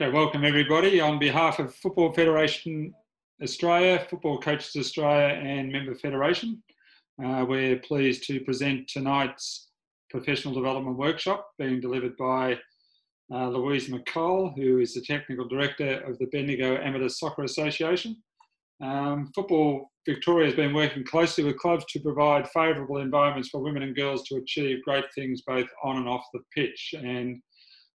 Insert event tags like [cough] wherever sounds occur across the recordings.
Okay, welcome everybody. On behalf of Football Federation Australia, Football Coaches Australia, and Member Federation, uh, we're pleased to present tonight's professional development workshop being delivered by uh, Louise McColl, who is the Technical Director of the Bendigo Amateur Soccer Association. Um, Football Victoria has been working closely with clubs to provide favourable environments for women and girls to achieve great things both on and off the pitch. And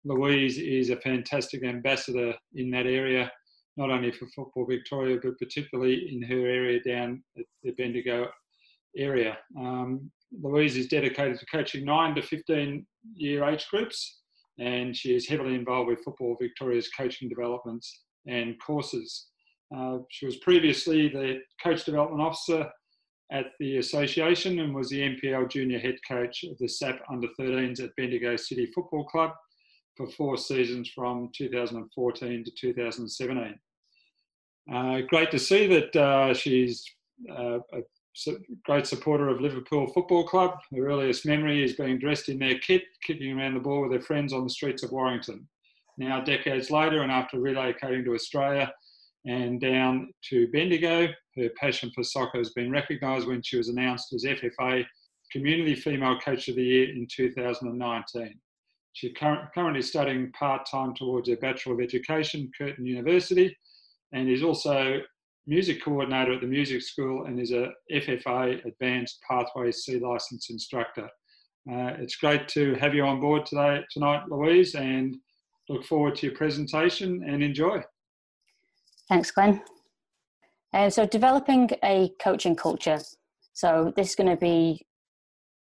Louise is a fantastic ambassador in that area, not only for Football Victoria, but particularly in her area down at the Bendigo area. Um, Louise is dedicated to coaching 9 to 15 year age groups, and she is heavily involved with Football Victoria's coaching developments and courses. Uh, she was previously the coach development officer at the association and was the NPL junior head coach of the SAP under 13s at Bendigo City Football Club for four seasons from 2014 to 2017. Uh, great to see that uh, she's uh, a great supporter of Liverpool Football Club. Her earliest memory is being dressed in their kit, kicking around the ball with her friends on the streets of Warrington. Now, decades later, and after relocating to Australia and down to Bendigo, her passion for soccer has been recognised when she was announced as FFA Community Female Coach of the Year in 2019. She's currently studying part time towards her Bachelor of Education, Curtin University, and is also music coordinator at the music school and is a FFA Advanced Pathways C license instructor. Uh, it's great to have you on board today, tonight, Louise, and look forward to your presentation and enjoy. Thanks, Glenn. Uh, so, developing a coaching culture. So, this is going to be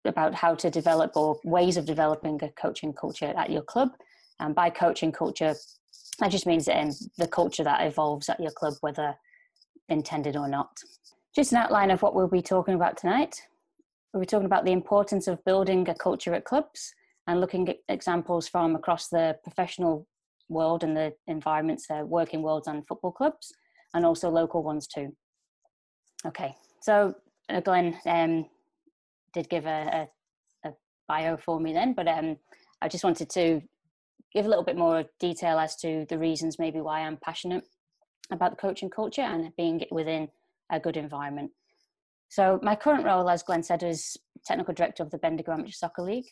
about how to develop or ways of developing a coaching culture at your club. And by coaching culture, that just means um, the culture that evolves at your club, whether intended or not. Just an outline of what we'll be talking about tonight. We'll be talking about the importance of building a culture at clubs and looking at examples from across the professional world and the environments, uh, working worlds and football clubs, and also local ones too. Okay, so uh, Glenn, um, did give a, a, a bio for me then, but um, I just wanted to give a little bit more detail as to the reasons maybe why I'm passionate about the coaching culture and being within a good environment. So my current role, as Glenn said, is technical director of the Bendigo Amateur Soccer League.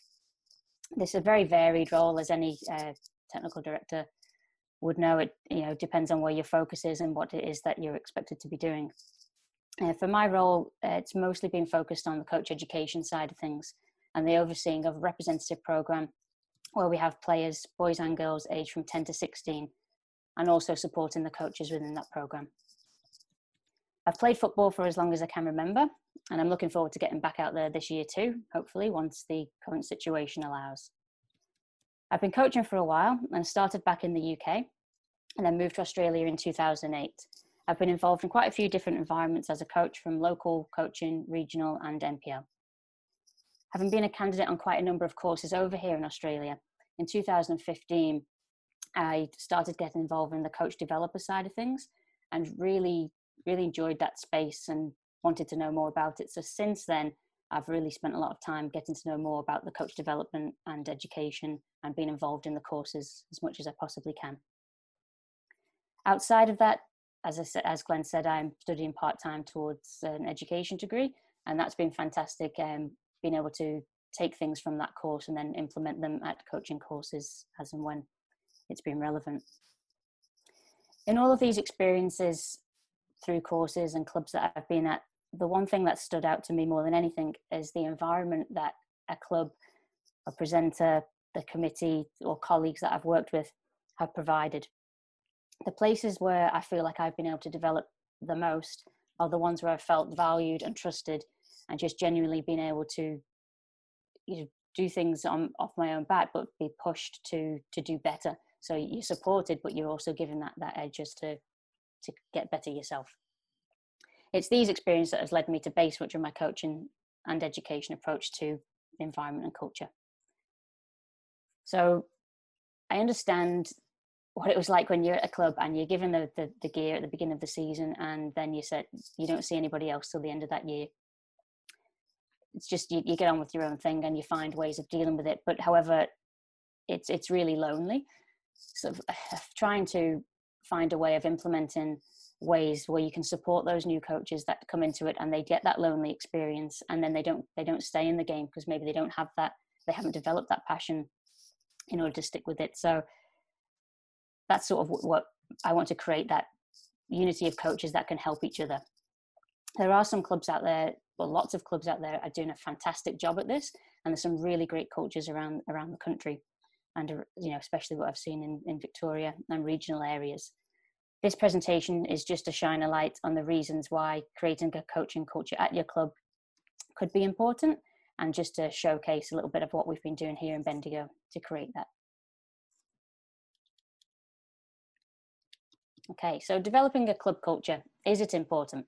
This is a very varied role, as any uh, technical director would know. It you know depends on where your focus is and what it is that you're expected to be doing. Uh, for my role, uh, it's mostly been focused on the coach education side of things and the overseeing of a representative program where we have players, boys and girls, aged from 10 to 16, and also supporting the coaches within that program. I've played football for as long as I can remember, and I'm looking forward to getting back out there this year too, hopefully, once the current situation allows. I've been coaching for a while and started back in the UK and then moved to Australia in 2008 I've been involved in quite a few different environments as a coach from local coaching, regional, and NPL. Having been a candidate on quite a number of courses over here in Australia, in 2015, I started getting involved in the coach developer side of things and really, really enjoyed that space and wanted to know more about it. So since then, I've really spent a lot of time getting to know more about the coach development and education and being involved in the courses as much as I possibly can. Outside of that, as I said, as Glenn said, I'm studying part time towards an education degree, and that's been fantastic. Um, being able to take things from that course and then implement them at coaching courses as and when it's been relevant. In all of these experiences through courses and clubs that I've been at, the one thing that stood out to me more than anything is the environment that a club, a presenter, the committee, or colleagues that I've worked with have provided the places where I feel like I've been able to develop the most are the ones where I've felt valued and trusted and just genuinely been able to you know, do things on off my own bat but be pushed to to do better. So you're supported but you're also given that that edge just to to get better yourself. It's these experiences that has led me to base much of my coaching and education approach to environment and culture. So i understand what it was like when you're at a club and you're given the, the, the gear at the beginning of the season and then you said you don't see anybody else till the end of that year. It's just you, you get on with your own thing and you find ways of dealing with it but however it's it's really lonely. Of [sighs] trying to find a way of implementing ways where you can support those new coaches that come into it and they get that lonely experience and then they don't they don't stay in the game because maybe they don't have that they haven't developed that passion in order to stick with it. So that's sort of what i want to create that unity of coaches that can help each other there are some clubs out there well lots of clubs out there are doing a fantastic job at this and there's some really great coaches around around the country and you know especially what i've seen in, in victoria and regional areas this presentation is just to shine a light on the reasons why creating a coaching culture at your club could be important and just to showcase a little bit of what we've been doing here in Bendigo to create that. Okay, so developing a club culture, is it important?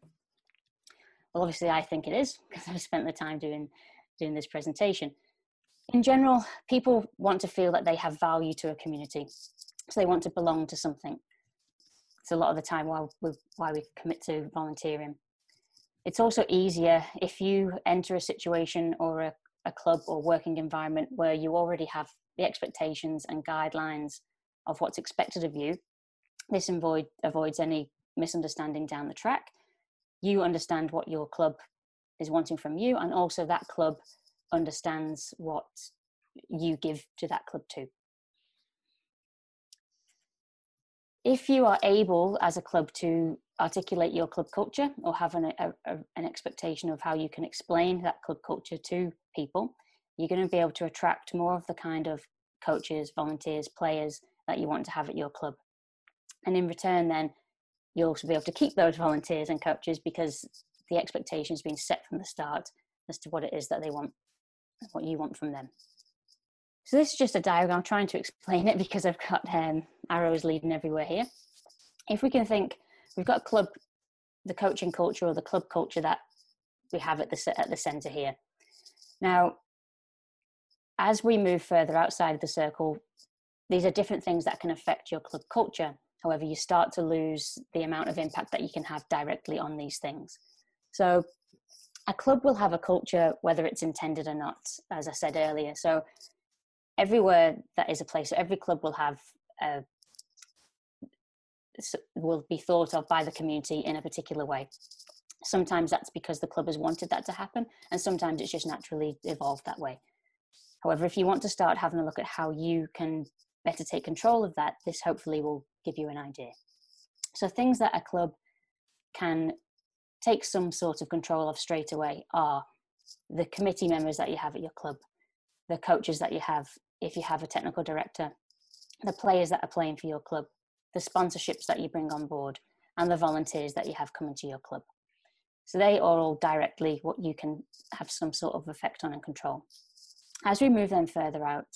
Well, obviously I think it is [laughs] because I've spent the time doing, doing this presentation. In general, people want to feel that they have value to a community. So they want to belong to something it's a lot of the time why we, why we commit to volunteering. It's also easier if you enter a situation or a, a club or working environment where you already have the expectations and guidelines of what's expected of you. This avoid, avoids any misunderstanding down the track. You understand what your club is wanting from you, and also that club understands what you give to that club too. if you are able as a club to articulate your club culture or have an, a, a, an expectation of how you can explain that club culture to people, you're going to be able to attract more of the kind of coaches, volunteers, players that you want to have at your club. And in return, then you'll also be able to keep those volunteers and coaches because the expectation has been set from the start as to what it is that they want, what you want from them. So this is just a diagram. I'm trying to explain it [laughs] because I've got um, arrows leading everywhere here. If we can think, we've got club, the coaching culture or the club culture that we have at the at the centre here. Now, as we move further outside of the circle, these are different things that can affect your club culture. However, you start to lose the amount of impact that you can have directly on these things. So, a club will have a culture whether it's intended or not, as I said earlier. So, everywhere that is a place, every club will have a, will be thought of by the community in a particular way. Sometimes that's because the club has wanted that to happen, and sometimes it's just naturally evolved that way. However, if you want to start having a look at how you can better take control of that, this hopefully will give you an idea. So, things that a club can take some sort of control of straight away are the committee members that you have at your club, the coaches that you have, if you have a technical director, the players that are playing for your club, the sponsorships that you bring on board, and the volunteers that you have coming to your club. So they are all directly what you can have some sort of effect on and control. As we move them further out,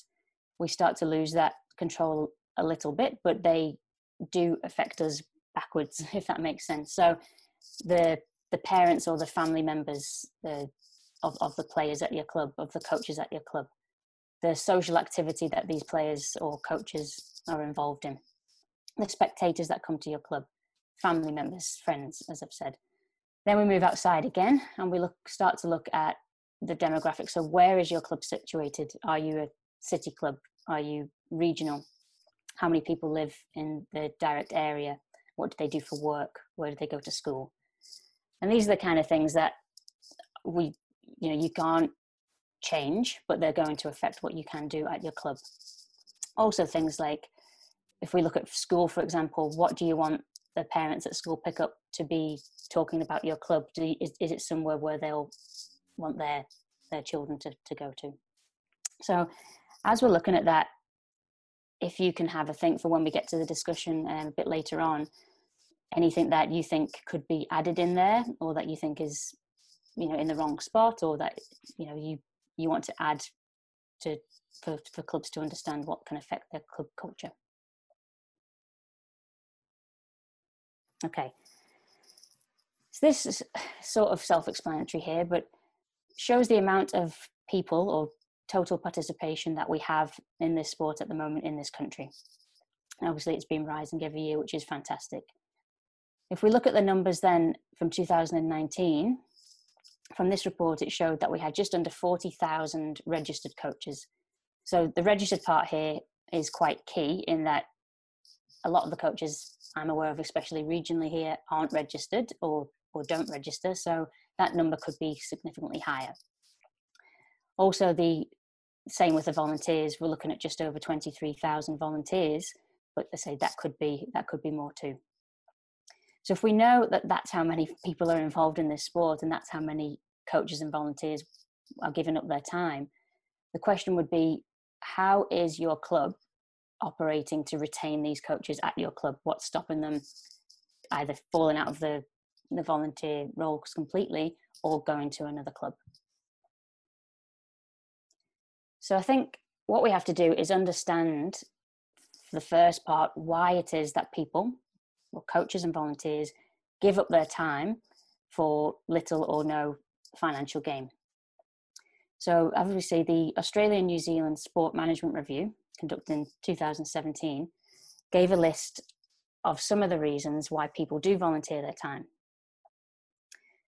we start to lose that control a little bit, but they do affect us backwards, [laughs] if that makes sense. So the the parents or the family members the, of, of the players at your club, of the coaches at your club, the social activity that these players or coaches are involved in, the spectators that come to your club, family members, friends, as I've said. Then we move outside again and we look, start to look at the demographics. So, where is your club situated? Are you a city club? Are you regional? How many people live in the direct area? What do they do for work? Where do they go to school? And these are the kind of things that we, you know, you can't change, but they're going to affect what you can do at your club. Also, things like if we look at school, for example, what do you want the parents at school pick up to be talking about your club? You, is, is it somewhere where they'll want their their children to, to go to? So, as we're looking at that, if you can have a think for when we get to the discussion um, a bit later on, anything that you think could be added in there, or that you think is you know in the wrong spot, or that you know you you want to add to for, for clubs to understand what can affect their club culture. Okay, so this is sort of self-explanatory here, but shows the amount of people or total participation that we have in this sport at the moment in this country. Obviously, it's been rising every year, which is fantastic. If we look at the numbers then from 2019, from this report, it showed that we had just under 40,000 registered coaches. So the registered part here is quite key in that a lot of the coaches I'm aware of, especially regionally here, aren't registered or or don't register, so that number could be significantly higher. Also, the same with the volunteers. We're looking at just over 23,000 volunteers, but they say that could be that could be more too. So if we know that that's how many people are involved in this sport and that's how many coaches and volunteers are giving up their time, the question would be, how is your club operating to retain these coaches at your club? What's stopping them either falling out of the the volunteer roles completely or going to another club? So I think what we have to do is understand the first part why it is that people, or coaches and volunteers, give up their time for little or no financial gain. So obviously the Australian New Zealand Sport Management Review, conducted in 2017, gave a list of some of the reasons why people do volunteer their time.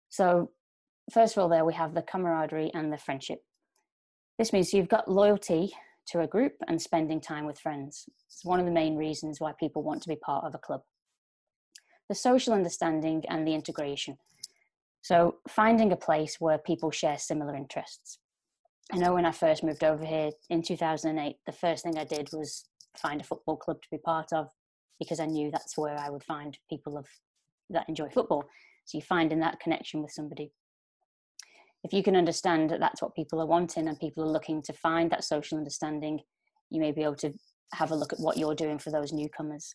So first of all there we have the camaraderie and the friendship. This means you've got loyalty to a group and spending time with friends. It's one of the main reasons why people want to be part of a club. The social understanding and the integration. So, finding a place where people share similar interests. I know when I first moved over here in 2008, the first thing I did was find a football club to be part of because I knew that's where I would find people of that enjoy football. So you find in that connection with somebody if you can understand that that's what people are wanting and people are looking to find that social understanding, you may be able to have a look at what you're doing for those newcomers.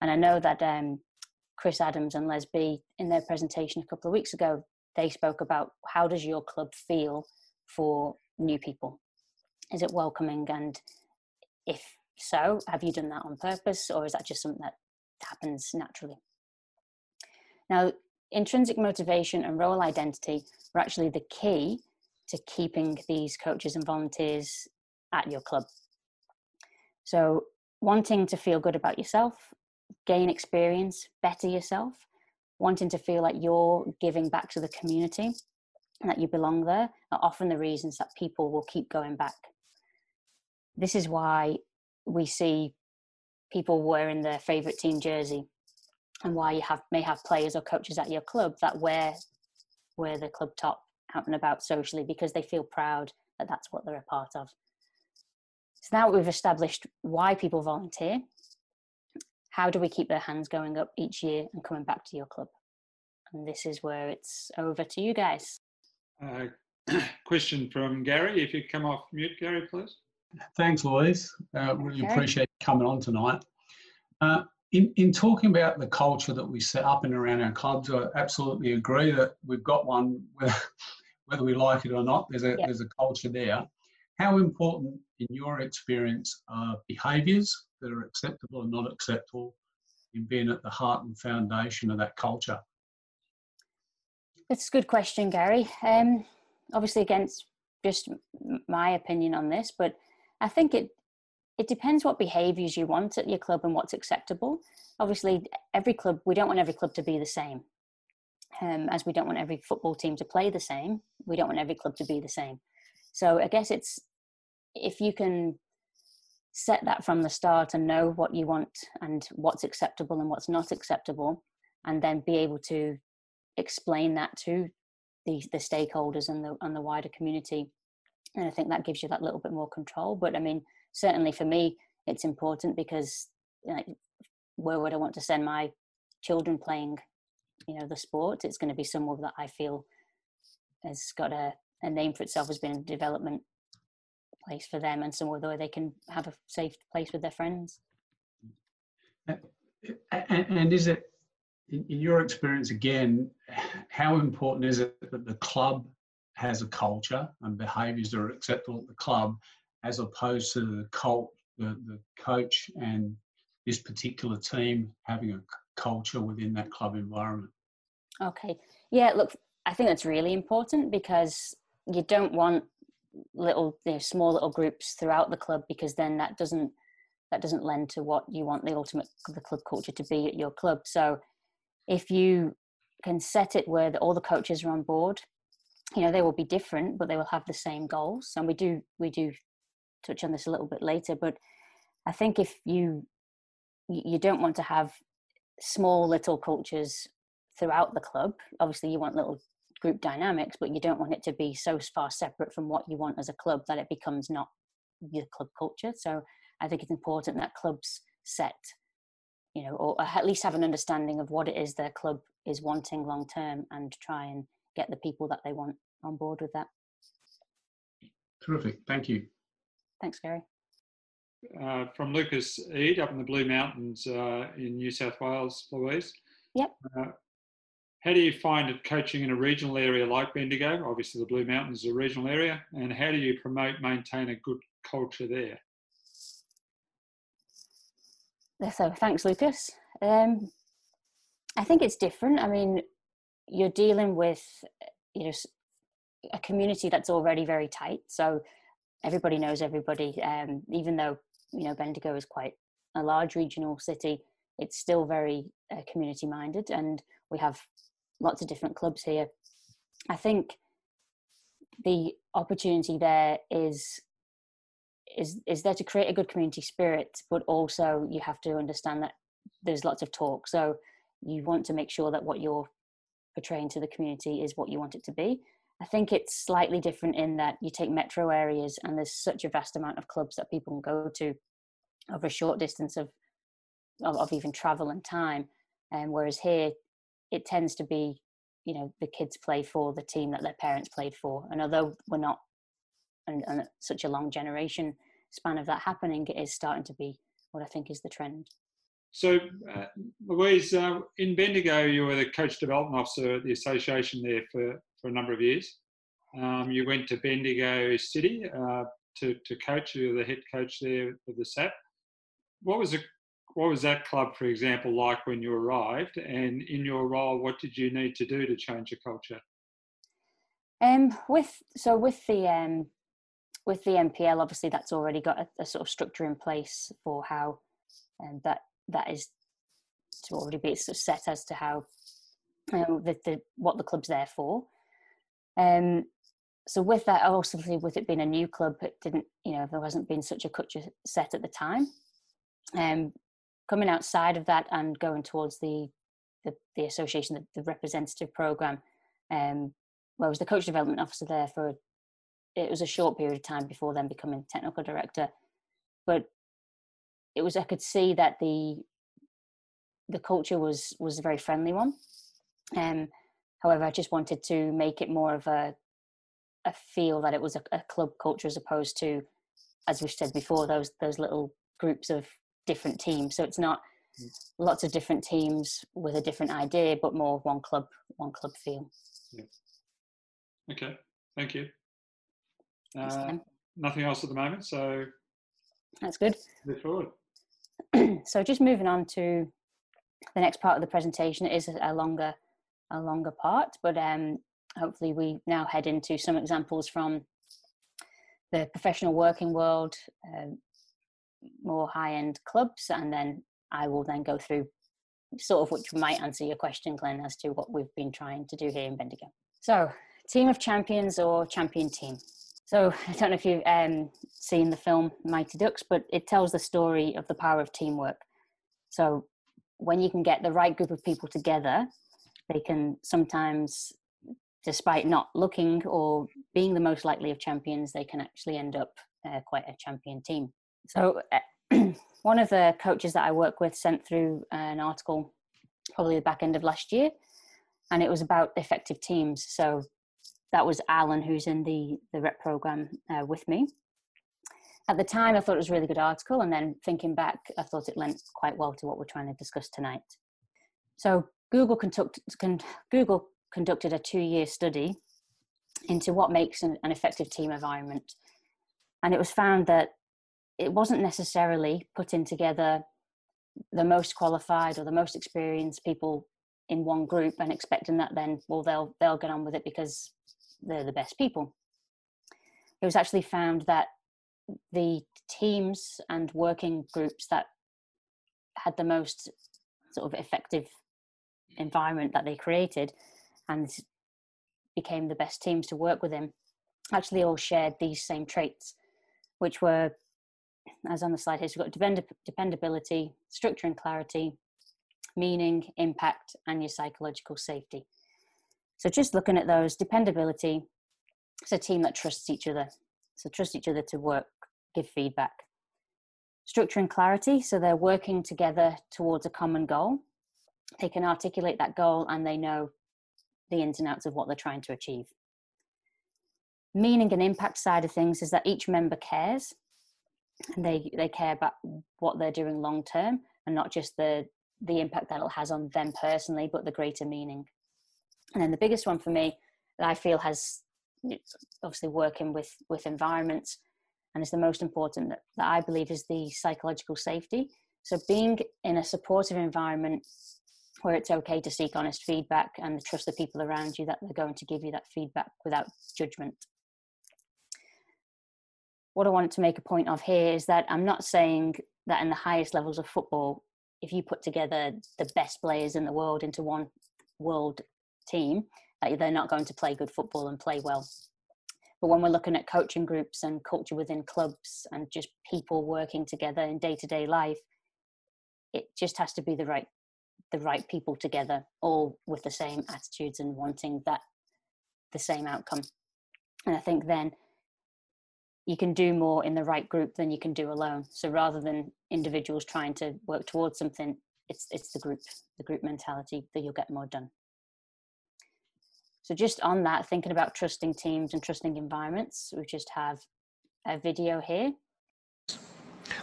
And I know that um, Chris Adams and Les B, in their presentation a couple of weeks ago, they spoke about how does your club feel for new people? Is it welcoming? And if so, have you done that on purpose or is that just something that happens naturally? Now, intrinsic motivation and role identity are actually the key to keeping these coaches and volunteers at your club. So, wanting to feel good about yourself, gain experience, better yourself, wanting to feel like you're giving back to the community and that you belong there are often the reasons that people will keep going back. This is why we see people wearing their favorite team jersey and why you have may have players or coaches at your club that wear wear the club top out and about socially because they feel proud that that's what they're a part of. So now we've established why people volunteer. How do we keep their hands going up each year and coming back to your club? And this is where it's over to you guys. Uh, [clears throat] question from Gary. If you come off mute, Gary, please. Thanks, Louise. Uh, really okay. appreciate you coming on tonight. Uh, in, in talking about the culture that we set up and around our clubs, I absolutely agree that we've got one, whether, [laughs] whether we like it or not, there's a, there's a culture there. How important, in your experience, are behaviours that are acceptable and not acceptable in being at the heart and foundation of that culture? It's a good question, Gary. Um, obviously, against just my opinion on this, but I think it it depends what behaviors you want at your club and what's acceptable. Obviously, every club, we don't want every club to be the same. Um, as we don't want every football team to play the same, we don't want every club to be the same. So I guess it's if you can set that from the start and know what you want and what's acceptable and what's not acceptable, and then be able to explain that to the, the stakeholders and the and the wider community, and I think that gives you that little bit more control. But I mean, certainly for me, it's important because where would I want to send my children playing, you know, the sport? It's going to be somewhere that I feel has got a, a name for itself has been a development place for them and somewhere where they can have a safe place with their friends. And, is it, in your experience again, how important is it that the club has a culture and behaviours that are acceptable at the club as opposed to the cult, the, the coach and this particular team having a culture within that club environment. Okay. Yeah, look, I think that's really important because you don't want little you know, small little groups throughout the club because then that doesn't that doesn't lend to what you want the ultimate the club culture to be at your club. So if you can set it where the, all the coaches are on board, you know they will be different, but they will have the same goals. And we do we do touch on this a little bit later, but I think if you you don't want to have small little cultures throughout the club. Obviously, you want little group dynamics, but you don't want it to be so far separate from what you want as a club that it becomes not your club culture. So I think it's important that clubs set, you know, or at least have an understanding of what it is their club is wanting long term and try and get the people that they want on board with that. Terrific. Thank you. Thanks, Gary. Uh, from Lucas Eade up in the Blue Mountains uh, in New South Wales, Louise. Yep. Uh, how do you find it coaching in a regional area like Bendigo? Obviously, the Blue Mountains is a regional area. And how do you promote, maintain a good culture there? So, thanks, Lucas. Um, I think it's different. I mean, you're dealing with you know a community that's already very tight, so everybody knows everybody. Um, even though you know Bendigo is quite a large regional city, it's still very uh, community minded, and we have lots of different clubs here. I think the opportunity there is is is there to create a good community spirit, but also you have to understand that there's lots of talk. So you want to make sure that what you're portraying to the community is what you want it to be. I think it's slightly different in that you take metro areas and there's such a vast amount of clubs that people can go to over a short distance of of, of even travel and time. And um, whereas here, it tends to be, you know, the kids play for the team that their parents played for. And although we're not and, such a long generation span of that happening, it is starting to be what I think is the trend. So, uh, Louise, uh, in Bendigo, you were the coach development officer at the association there for, for a number of years. Um, you went to Bendigo City uh, to, to coach. You were the head coach there of the SAP. What was, a, what was that club, for example, like when you arrived? And in your role, what did you need to do to change the culture? Um, with so with the um, with the NPL, obviously that's already got a, a sort of structure in place for how um, that that is to already be sort of set as to how um, the, the what the club's there for. Um, so with that, obviously with it being a new club, it didn't, you know, there wasn't been such a culture set at the time. Um, coming outside of that and going towards the the, the association, the, the representative program, um, well, I was the coach development officer there for it was a short period of time before then becoming technical director, but it was I could see that the the culture was was a very friendly one. Um, however, I just wanted to make it more of a a feel that it was a, a club culture as opposed to, as we said before, those those little groups of different teams. So it's not mm. lots of different teams with a different idea, but more one club, one club feel. Yeah. Okay, thank you. Uh, nothing else at the moment, so that's good. Move forward. [clears throat] so just moving on to the next part of the presentation it is a longer a longer part but um, hopefully we now head into some examples from the professional working world um, more high-end clubs and then i will then go through sort of which might answer your question glenn as to what we've been trying to do here in bendigo so team of champions or champion team so [laughs] I don't know if you've um, seen the film Mighty Ducks, but it tells the story of the power of teamwork. So when you can get the right group of people together, they can sometimes, despite not looking or being the most likely of champions, they can actually end up uh, quite a champion team. So uh, [clears throat] one of the coaches that I work with sent through an article probably the back end of last year, and it was about effective teams. So that was Alan, who's in the, the rep program uh, with me. At the time, I thought it was a really good article, and then thinking back, I thought it lent quite well to what we're trying to discuss tonight. So, Google, conduct, con, Google conducted a two year study into what makes an, an effective team environment. And it was found that it wasn't necessarily putting together the most qualified or the most experienced people in one group and expecting that then well they'll they'll get on with it because they're the best people. It was actually found that the teams and working groups that had the most sort of effective environment that they created and became the best teams to work with him actually all shared these same traits which were as on the slide here, so we've got depend- dependability, structure and clarity, meaning, impact, and your psychological safety. So just looking at those, dependability, it's a team that trusts each other. So trust each other to work, give feedback. Structure and clarity, so they're working together towards a common goal. They can articulate that goal and they know the ins and outs of what they're trying to achieve. Meaning and impact side of things is that each member cares and they, they care about what they're doing long term and not just the, the impact that it has on them personally, but the greater meaning. And then the biggest one for me that I feel has obviously working with with environments and is the most important that, that I believe is the psychological safety. So being in a supportive environment where it's okay to seek honest feedback and trust the people around you that they're going to give you that feedback without judgment. What I wanted to make a point of here is that I'm not saying that in the highest levels of football, if you put together the best players in the world into one world team, that they're not going to play good football and play well. But when we're looking at coaching groups and culture within clubs and just people working together in day to day life, it just has to be the right the right people together, all with the same attitudes and wanting that the same outcome. And I think then you can do more in the right group than you can do alone. So rather than individuals trying to work towards something, it's it's the group, the group mentality that you'll get more done. So just on that, thinking about trusting teams and trusting environments, we just have a video here.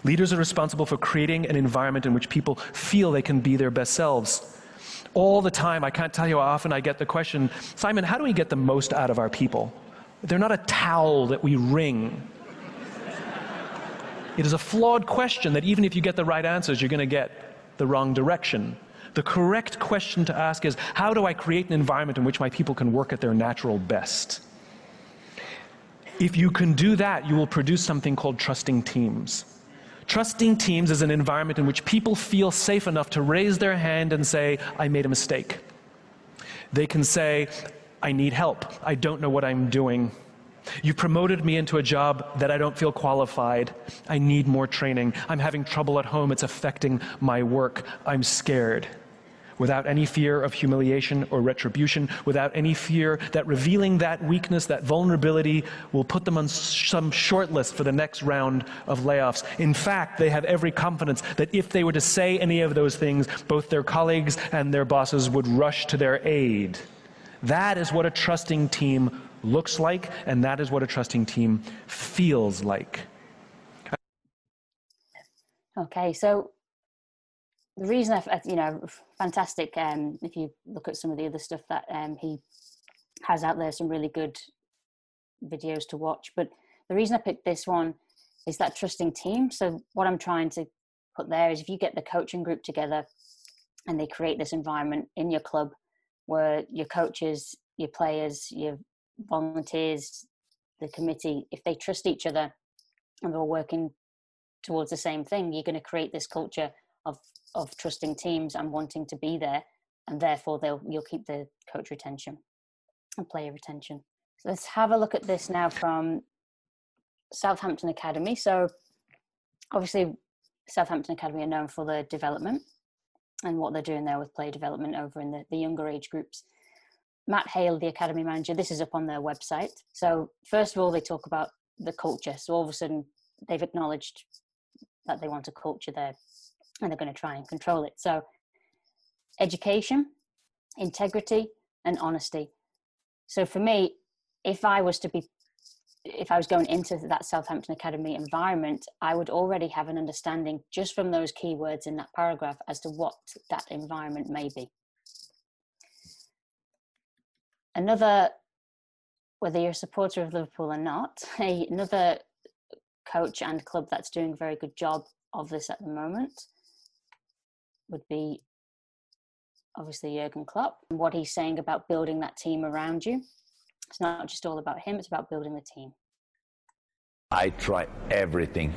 Leaders are responsible for creating an environment in which people feel they can be their best selves. All the time, I can't tell you how often I get the question, Simon, how do we get the most out of our people? They're not a towel that we wring. it is a flawed question that even if you get the right answers, you're going to get the wrong direction. The correct question to ask is how do I create an environment in which my people can work at their natural best? If you can do that, you will produce something called trusting teams. Trusting teams is an environment in which people feel safe enough to raise their hand and say, I made a mistake. They can say, I need help. I don't know what I'm doing. You promoted me into a job that I don't feel qualified. I need more training. I'm having trouble at home. It's affecting my work. I'm scared without any fear of humiliation or retribution, without any fear that revealing that weakness, that vulnerability, will put them on some short list for the next round of layoffs. In fact, they have every confidence that if they were to say any of those things, both their colleagues and their bosses would rush to their aid. That is what a trusting team looks like, and that is what a trusting team feels like. Okay, so the reason I, you know, fantastic. Um, if you look at some of the other stuff that um, he has out there, some really good videos to watch. But the reason I picked this one is that trusting team. So what I'm trying to put there is if you get the coaching group together and they create this environment in your club where your coaches, your players, your volunteers, the committee, if they trust each other and they're all working towards the same thing, you're going to create this culture of of trusting teams and wanting to be there, and therefore they'll you'll keep the coach retention and player retention. So let's have a look at this now from Southampton Academy. So obviously, Southampton Academy are known for their development and what they're doing there with player development over in the, the younger age groups. Matt Hale, the academy manager, this is up on their website. So first of all, they talk about the culture. So all of a sudden, they've acknowledged that they want a culture there and they're going to try and control it. So, education, integrity, and honesty. So, for me, if I was to be, if I was going into that Southampton Academy environment, I would already have an understanding just from those keywords in that paragraph as to what that environment may be. Another, whether you're a supporter of Liverpool or not, [laughs] another coach and club that's doing a very good job of this at the moment would be obviously Jurgen Klopp what he's saying about building that team around you. It's not just all about him, it's about building the team. I try everything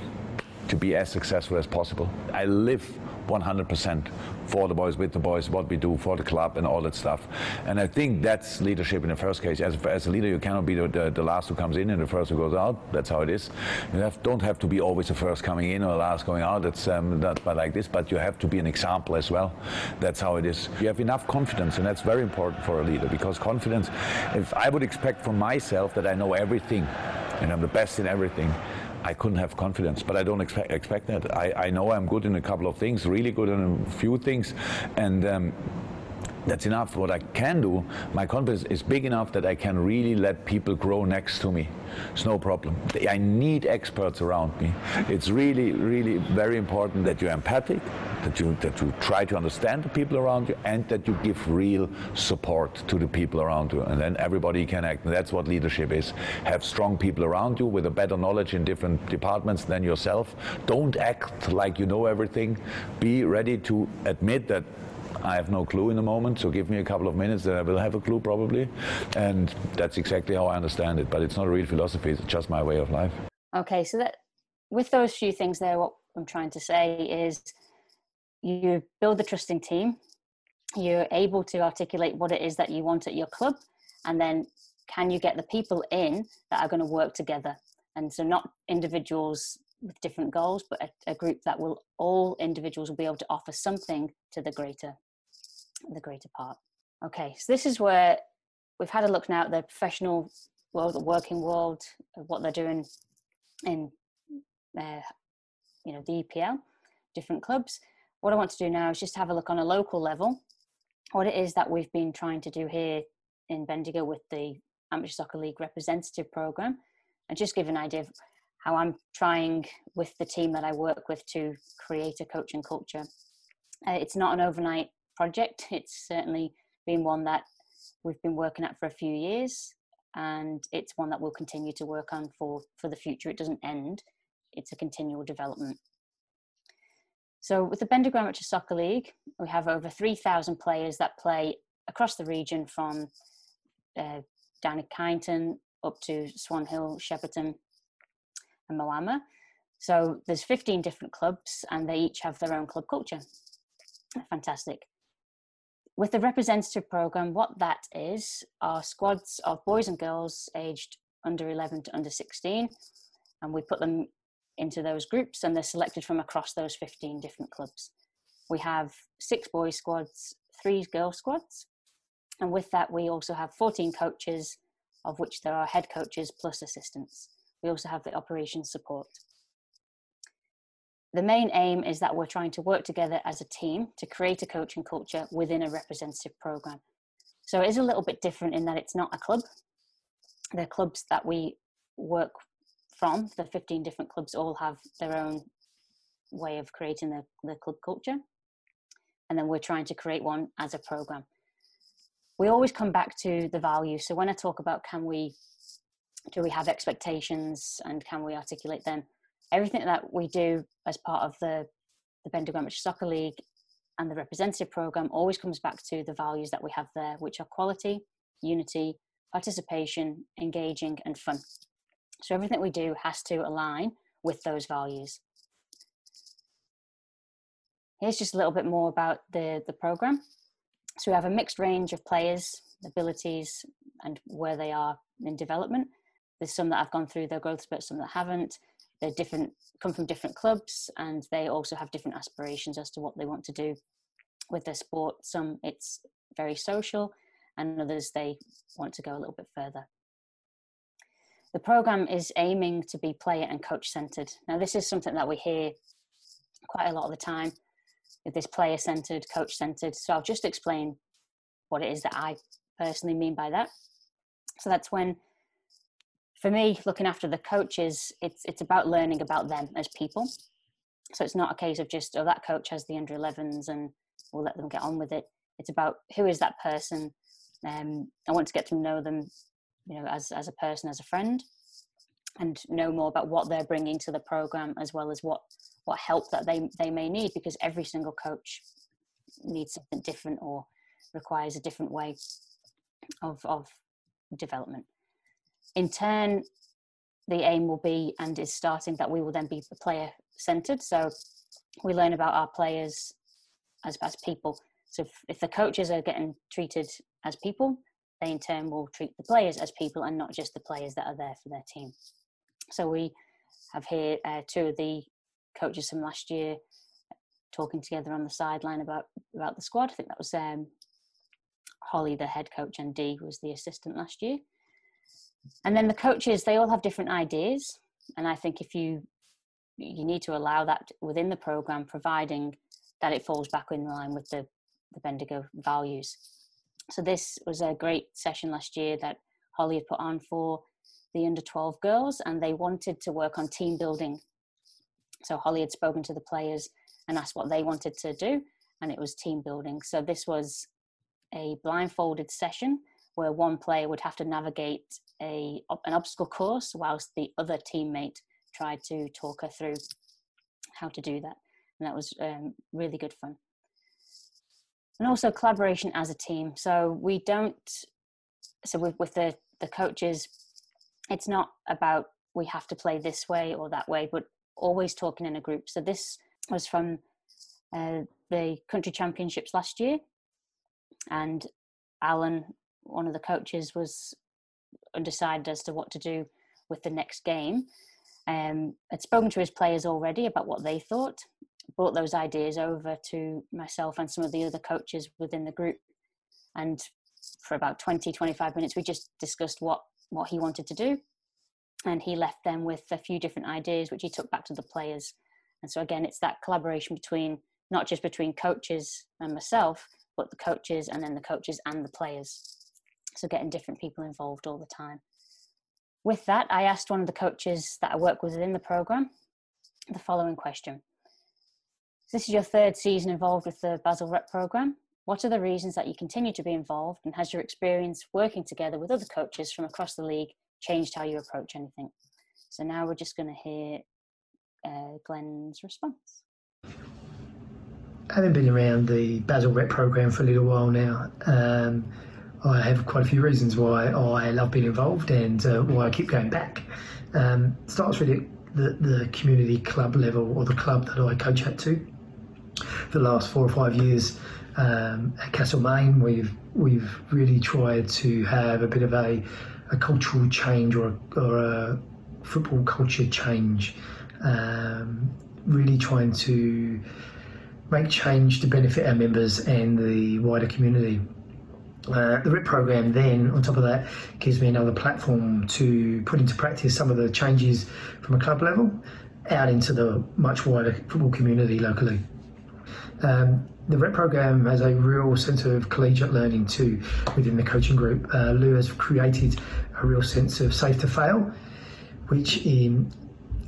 to be as successful as possible. I live 100% for the boys, with the boys, what we do for the club and all that stuff. And I think that's leadership in the first case. As, as a leader, you cannot be the, the, the, last who comes in and the first who goes out. That's how it is. You have, don't have to be always the first coming in or the last going out. That's um, not like this, but you have to be an example as well. That's how it is. You have enough confidence, and that's very important for a leader because confidence, if I would expect from myself that I know everything and I'm the best in everything, I couldn't have confidence, but I don't expect, expect that. I, I know I'm good in a couple of things, really good in a few things, and um, that's enough. What I can do, my confidence is big enough that I can really let people grow next to me. It's no problem. I need experts around me. It's really, really very important that you're empathic, that you that you try to understand the people around you, and that you give real support to the people around you. And then everybody can act. That's what leadership is. Have strong people around you with a better knowledge in different departments than yourself. Don't act like you know everything. Be ready to admit that I have no clue in the moment, so give me a couple of minutes that I will have a clue probably. And that's exactly how I understand it. But it's not a real philosophy, it's just my way of life. Okay, so that with those few things there, what I'm trying to say is you build a trusting team, you're able to articulate what it is that you want at your club, and then can you get the people in that are going to work together? And so, not individuals with different goals, but a, a, group that will all individuals will be able to offer something to the greater the greater part. Okay, so this is where we've had a look now at the professional world, the working world, what they're doing in, uh, you know, the EPL, different clubs. What I want to do now is just have a look on a local level, what it is that we've been trying to do here in Bendigo with the Amateur Soccer League representative program, and just give an idea of how I'm trying with the team that I work with to create a coaching culture. Uh, it's not an overnight project. It's certainly been one that we've been working at for a few years, and it's one that we'll continue to work on for, for the future. It doesn't end, it's a continual development. So, with the Bendigo Amateur Soccer League, we have over 3,000 players that play across the region from uh, down at Kyneton up to Swan Hill, Shepparton, and Moama. So, there's 15 different clubs, and they each have their own club culture. Fantastic with the representative program, what that is are squads of boys and girls aged under 11 to under 16, and we put them into those groups and they're selected from across those 15 different clubs. We have six boys squads, three girl squads, and with that, we also have 14 coaches, of which there are head coaches plus assistants. We also have the operations support the main aim is that we're trying to work together as a team to create a coaching culture within a representative program. So it is a little bit different in that it's not a club. The clubs that we work from, the 15 different clubs, all have their own way of creating the, the club culture. And then we're trying to create one as a program. We always come back to the value. So when I talk about can we, do we have expectations and can we articulate them? everything that we do as part of the the Bendigo Amateur Soccer League and the representative program always comes back to the values that we have there, which are quality, unity, participation, engaging, and fun. So everything we do has to align with those values. Here's just a little bit more about the, the program. So we have a mixed range of players, abilities, and where they are in development. There's some that I've gone through their growth spurt, some that haven't. They're different come from different clubs and they also have different aspirations as to what they want to do with their sport. Some it's very social and others they want to go a little bit further. The program is aiming to be player and coach centered. Now this is something that we hear quite a lot of the time this player centered coach centered. So i'll just explain what it is that i personally mean by that. So that's when for me, looking after the coaches, it's it's about learning about them as people. So it's not a case of just oh that coach has the under 11s and we'll let them get on with it. It's about who is that person. Um, I want to get to know them, you know, as as a person, as a friend, and know more about what they're bringing to the program as well as what what help that they they may need because every single coach needs something different or requires a different way of of development in turn, the aim will be and is starting that we will then be player centered. So we learn about our players as, as people. So if, if the coaches are getting treated as people, they in turn will treat the players as people and not just the players that are there for their team. So we have here uh, two of the coaches from last year talking together on the sideline about about the squad. I think that was um, Holly, the head coach, and Dee was the assistant last year. And then the coaches, they all have different ideas, and I think if you you need to allow that within the program, providing that it falls back in line with the the Bendigo values. So this was a great session last year that Holly had put on for the under 12 girls, and they wanted to work on team building. So Holly had spoken to the players and asked what they wanted to do, and it was team building. So this was a blindfolded session where one player would have to navigate a an obstacle course whilst the other teammate tried to talk her through how to do that, and that was um, really good fun. And also collaboration as a team. So we don't. So with, with the the coaches, it's not about we have to play this way or that way, but always talking in a group. So this was from uh, the country championships last year, and Alan, one of the coaches, was undecided as to what to do with the next game. Um, had spoken to his players already about what they thought, brought those ideas over to myself and some of the other coaches within the group, and for about 20 25 minutes we just discussed what what he wanted to do and he left them with a few different ideas which he took back to the players and so again it's that collaboration between not just between coaches and myself but the coaches and then the coaches and the players. So getting different people involved all the time. With that, I asked one of the coaches that I work with within the program the following question. This is your third season involved with the Basel Rep program. What are the reasons that you continue to be involved, and has your experience working together with other coaches from across the league changed how you approach anything? So now we're just going to hear uh, Glenn's response having been around the Basel Rep program for a little while now, um, I have quite a few reasons why I love being involved and uh, why I keep going back. Um, starts really at the, the community club level or the club that I coach at to. For the last four or five years um, at Castlemaine, we've we've really tried to have a bit of a, a cultural change or a, or a football culture change. Um, really trying to make change to benefit our members and the wider community. Uh, the REP program then, on top of that, gives me another platform to put into practice some of the changes from a club level out into the much wider football community locally. Um, the REP program has a real sense of collegiate learning too within the coaching group. Uh, Lou has created a real sense of safe to fail, which in,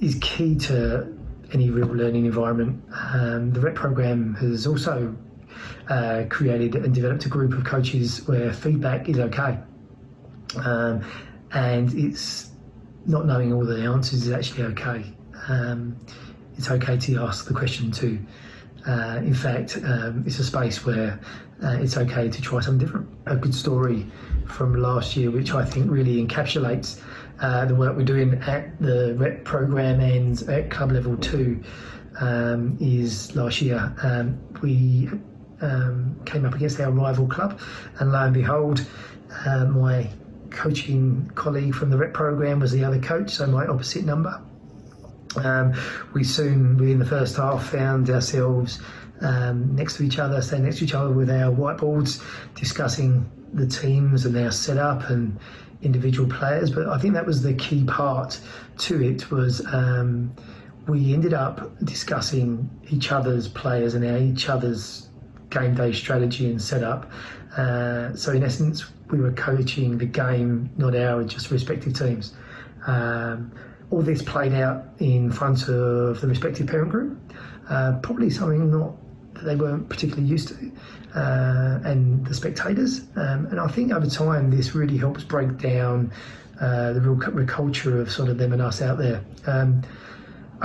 is key to any real learning environment. Um, the REP program has also uh, created and developed a group of coaches where feedback is okay. Um, and it's not knowing all the answers is actually okay. Um, it's okay to ask the question too. Uh, in fact, um, it's a space where uh, it's okay to try something different. A good story from last year, which I think really encapsulates uh, the work we're doing at the rep program and at club level two um, is last year um, we um, came up against our rival club, and lo and behold, uh, my coaching colleague from the rep program was the other coach, so my opposite number. Um, we soon, within the first half, found ourselves um, next to each other, standing next to each other with our whiteboards, discussing the teams and our setup and individual players. But I think that was the key part to it was um, we ended up discussing each other's players and our, each other's game day strategy and setup. Uh, so in essence, we were coaching the game, not our just respective teams. Um, all this played out in front of the respective parent group. Uh, probably something not that they weren't particularly used to, uh, and the spectators. Um, and I think over time, this really helps break down uh, the real culture of sort of them and us out there. Um,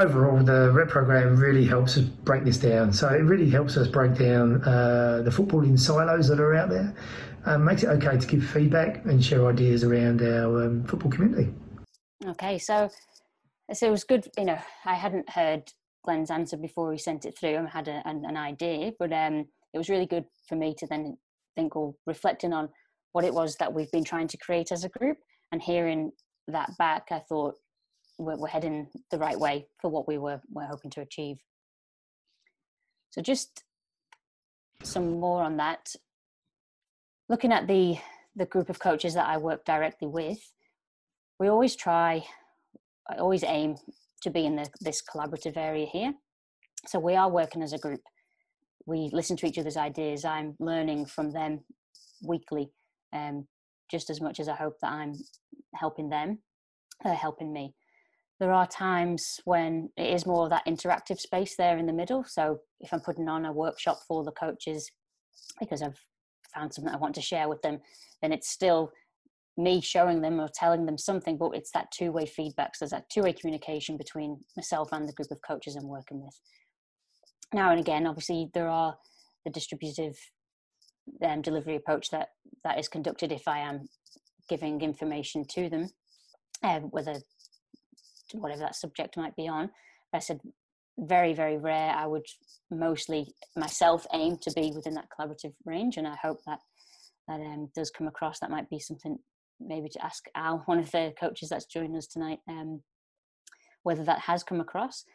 overall, the rep program really helps us break this down. So it really helps us break down uh, the footballing silos that are out there. Um, makes it okay to give feedback and share ideas around our um, football community. Okay, so so it was good. You know, I hadn't heard Glenn's answer before he sent it through. I had a, an, an idea, but um, it was really good for me to then think or reflecting on what it was that we've been trying to create as a group and hearing that back, I thought we're, we're heading the right way for what we were, were hoping to achieve. So just some more on that. Looking at the the group of coaches that I work directly with, we always try, I always aim to be in the, this collaborative area here. So we are working as a group. We listen to each other's ideas. I'm learning from them weekly, um, just as much as I hope that I'm helping them, they're helping me. There are times when it is more of that interactive space there in the middle. So if I'm putting on a workshop for the coaches because I've found something I want to share with them, then it's still me showing them or telling them something, but it's that two way feedback. So there's that two way communication between myself and the group of coaches I'm working with. Now and again, obviously, there are the distributive um, delivery approach that that is conducted if I am giving information to them, um, whether whatever that subject might be on. I said very very rare. I would mostly myself aim to be within that collaborative range, and I hope that that um, does come across. That might be something maybe to ask Al, [laughs] one of the coaches that's joining us tonight, um, whether that has come across.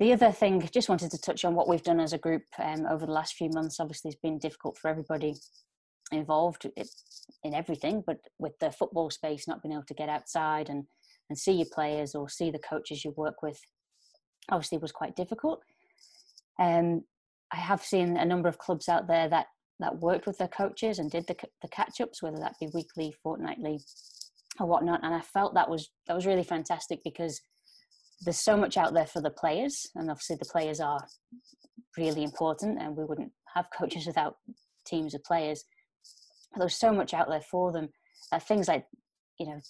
The other thing, just wanted to touch on what we've done as a group um, over the last few months. Obviously, it's been difficult for everybody involved in everything, but with the football space, not being able to get outside and, and see your players or see the coaches you work with, obviously was quite difficult. Um, I have seen a number of clubs out there that that worked with their coaches and did the, the catch ups, whether that be weekly, fortnightly, or whatnot. And I felt that was that was really fantastic because there's so much out there for the players, and obviously the players are really important, and we wouldn't have coaches without teams of players. But there's so much out there for them. Things like, you know,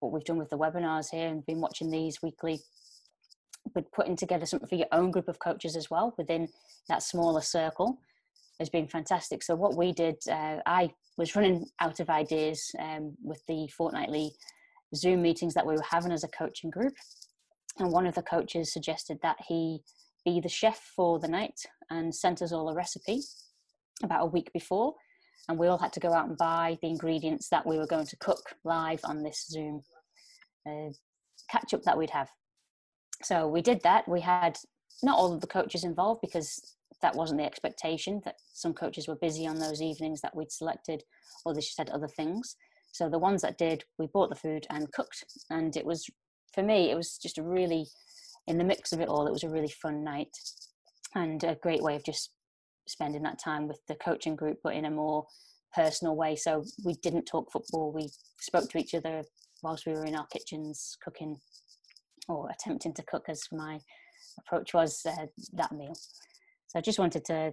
what we've done with the webinars here and been watching these weekly, but putting together something for your own group of coaches as well within that smaller circle has been fantastic. So what we did, uh, I was running out of ideas um, with the fortnightly Zoom meetings that we were having as a coaching group, and one of the coaches suggested that he be the chef for the night and sent us all a recipe about a week before, and we all had to go out and buy the ingredients that we were going to cook live on this Zoom uh, catch up that we'd have. So we did that. We had not all of the coaches involved because that wasn't the expectation that some coaches were busy on those evenings that we'd selected or they just had other things so the ones that did we bought the food and cooked and it was for me it was just a really in the mix of it all it was a really fun night and a great way of just spending that time with the coaching group but in a more personal way. So we didn't talk football. We spoke to each other whilst we were in our kitchens cooking or attempting to cook as my approach was uh, that meal. So I just wanted to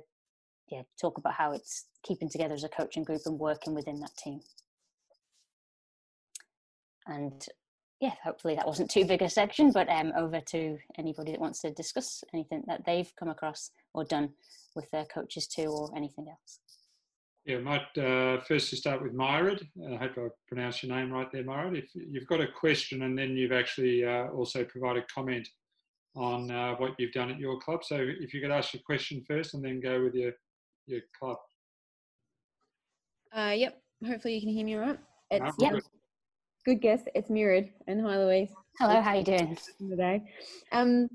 yeah, talk about how it's keeping together as a coaching group and working within that team. And yeah, hopefully that wasn't too big a section, but um, over to anybody that wants to discuss anything that they've come across or done with their coaches too, or anything else. Yeah, I might uh, first to start with Myrid. I hope I pronounced your name right there, Myrid. If you've got a question and then you've actually uh, also provided comment on uh, what you've done at your club. So if you could ask your question first and then go with your your club. Uh, yep. Hopefully you can hear me right. It's, yep. Good. good guess. It's Myrid. And hi, Louise. Hello. How you doing today? Um,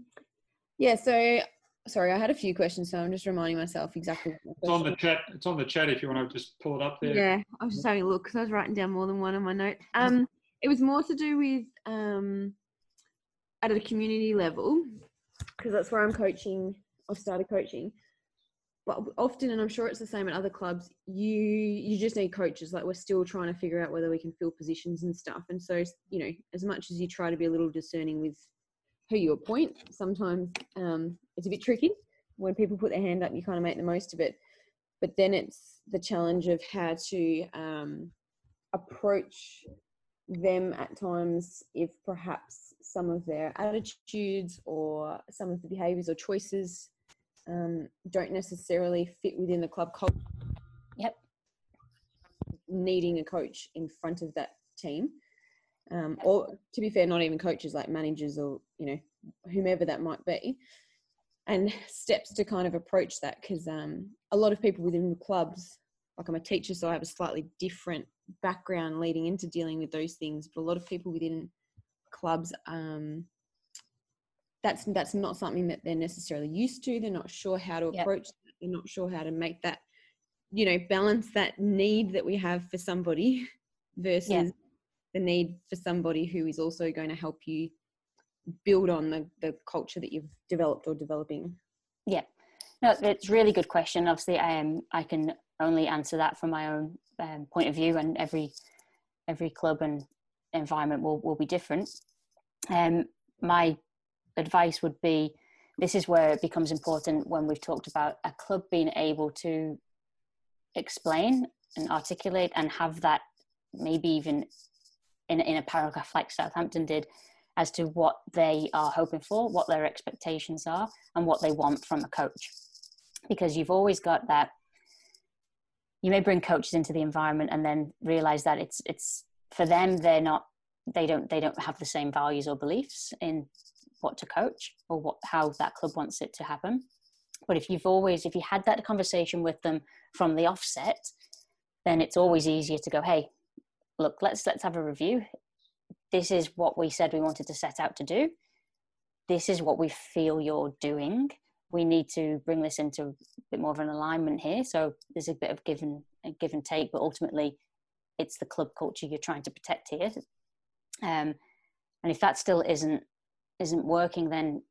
yeah. So sorry, I had a few questions, so I'm just reminding myself exactly. It's on the chat. It's on the chat. If you want to just pull it up there. Yeah, I was just having a look because I was writing down more than one on my note. Um, it was more to do with um at a community level, because that's where I'm coaching, I've started coaching. But often, and I'm sure it's the same at other clubs, you you just need coaches. Like we're still trying to figure out whether we can fill positions and stuff. And so, you know, as much as you try to be a little discerning with who you appoint, sometimes um, it's a bit tricky. When people put their hand up, you kind of make the most of it. But then it's the challenge of how to um, approach them at times if perhaps some of their attitudes or some of the behaviors or choices um, don't necessarily fit within the club culture. Yep. Needing a coach in front of that team. um, or to be fair, not even coaches like managers or you know whomever that might be, and steps to kind of approach that because um, a lot of people within the clubs, like I'm a teacher, so I have a slightly different background leading into dealing with those things, but a lot of people within clubs um, that's that's not something that they're necessarily used to. They're not sure how to approach yep. they're not sure how to make that you know balance that need that we have for somebody versus yep. the need for somebody who is also going to help you build on the, the culture that you've developed or developing. Yeah no it's really good question. Obviously i am i can only answer that from my own um, point of view and every every club and environment will, will be different. Um, my advice would be this is where it becomes important when we've talked about a club being able to explain and articulate and have that maybe even in, in a paragraph like Southampton did as to what they are hoping for, what their expectations are, and what they want from a coach. Because you've always got that. You may bring coaches into the environment and then realize that it's it's for them they're not they don't they don't have the same values or beliefs in what to coach or what how that club wants it to happen. But if you've always if you had that conversation with them from the offset then it's always easier to go hey look let's let's have a review. This is what we said we wanted to set out to do. This is what we feel you're doing. We need to bring this into a bit more of an alignment here. So there's a bit of give and give and take but ultimately it's the club culture you're trying to protect here. Um, and if that still isn't isn't working, then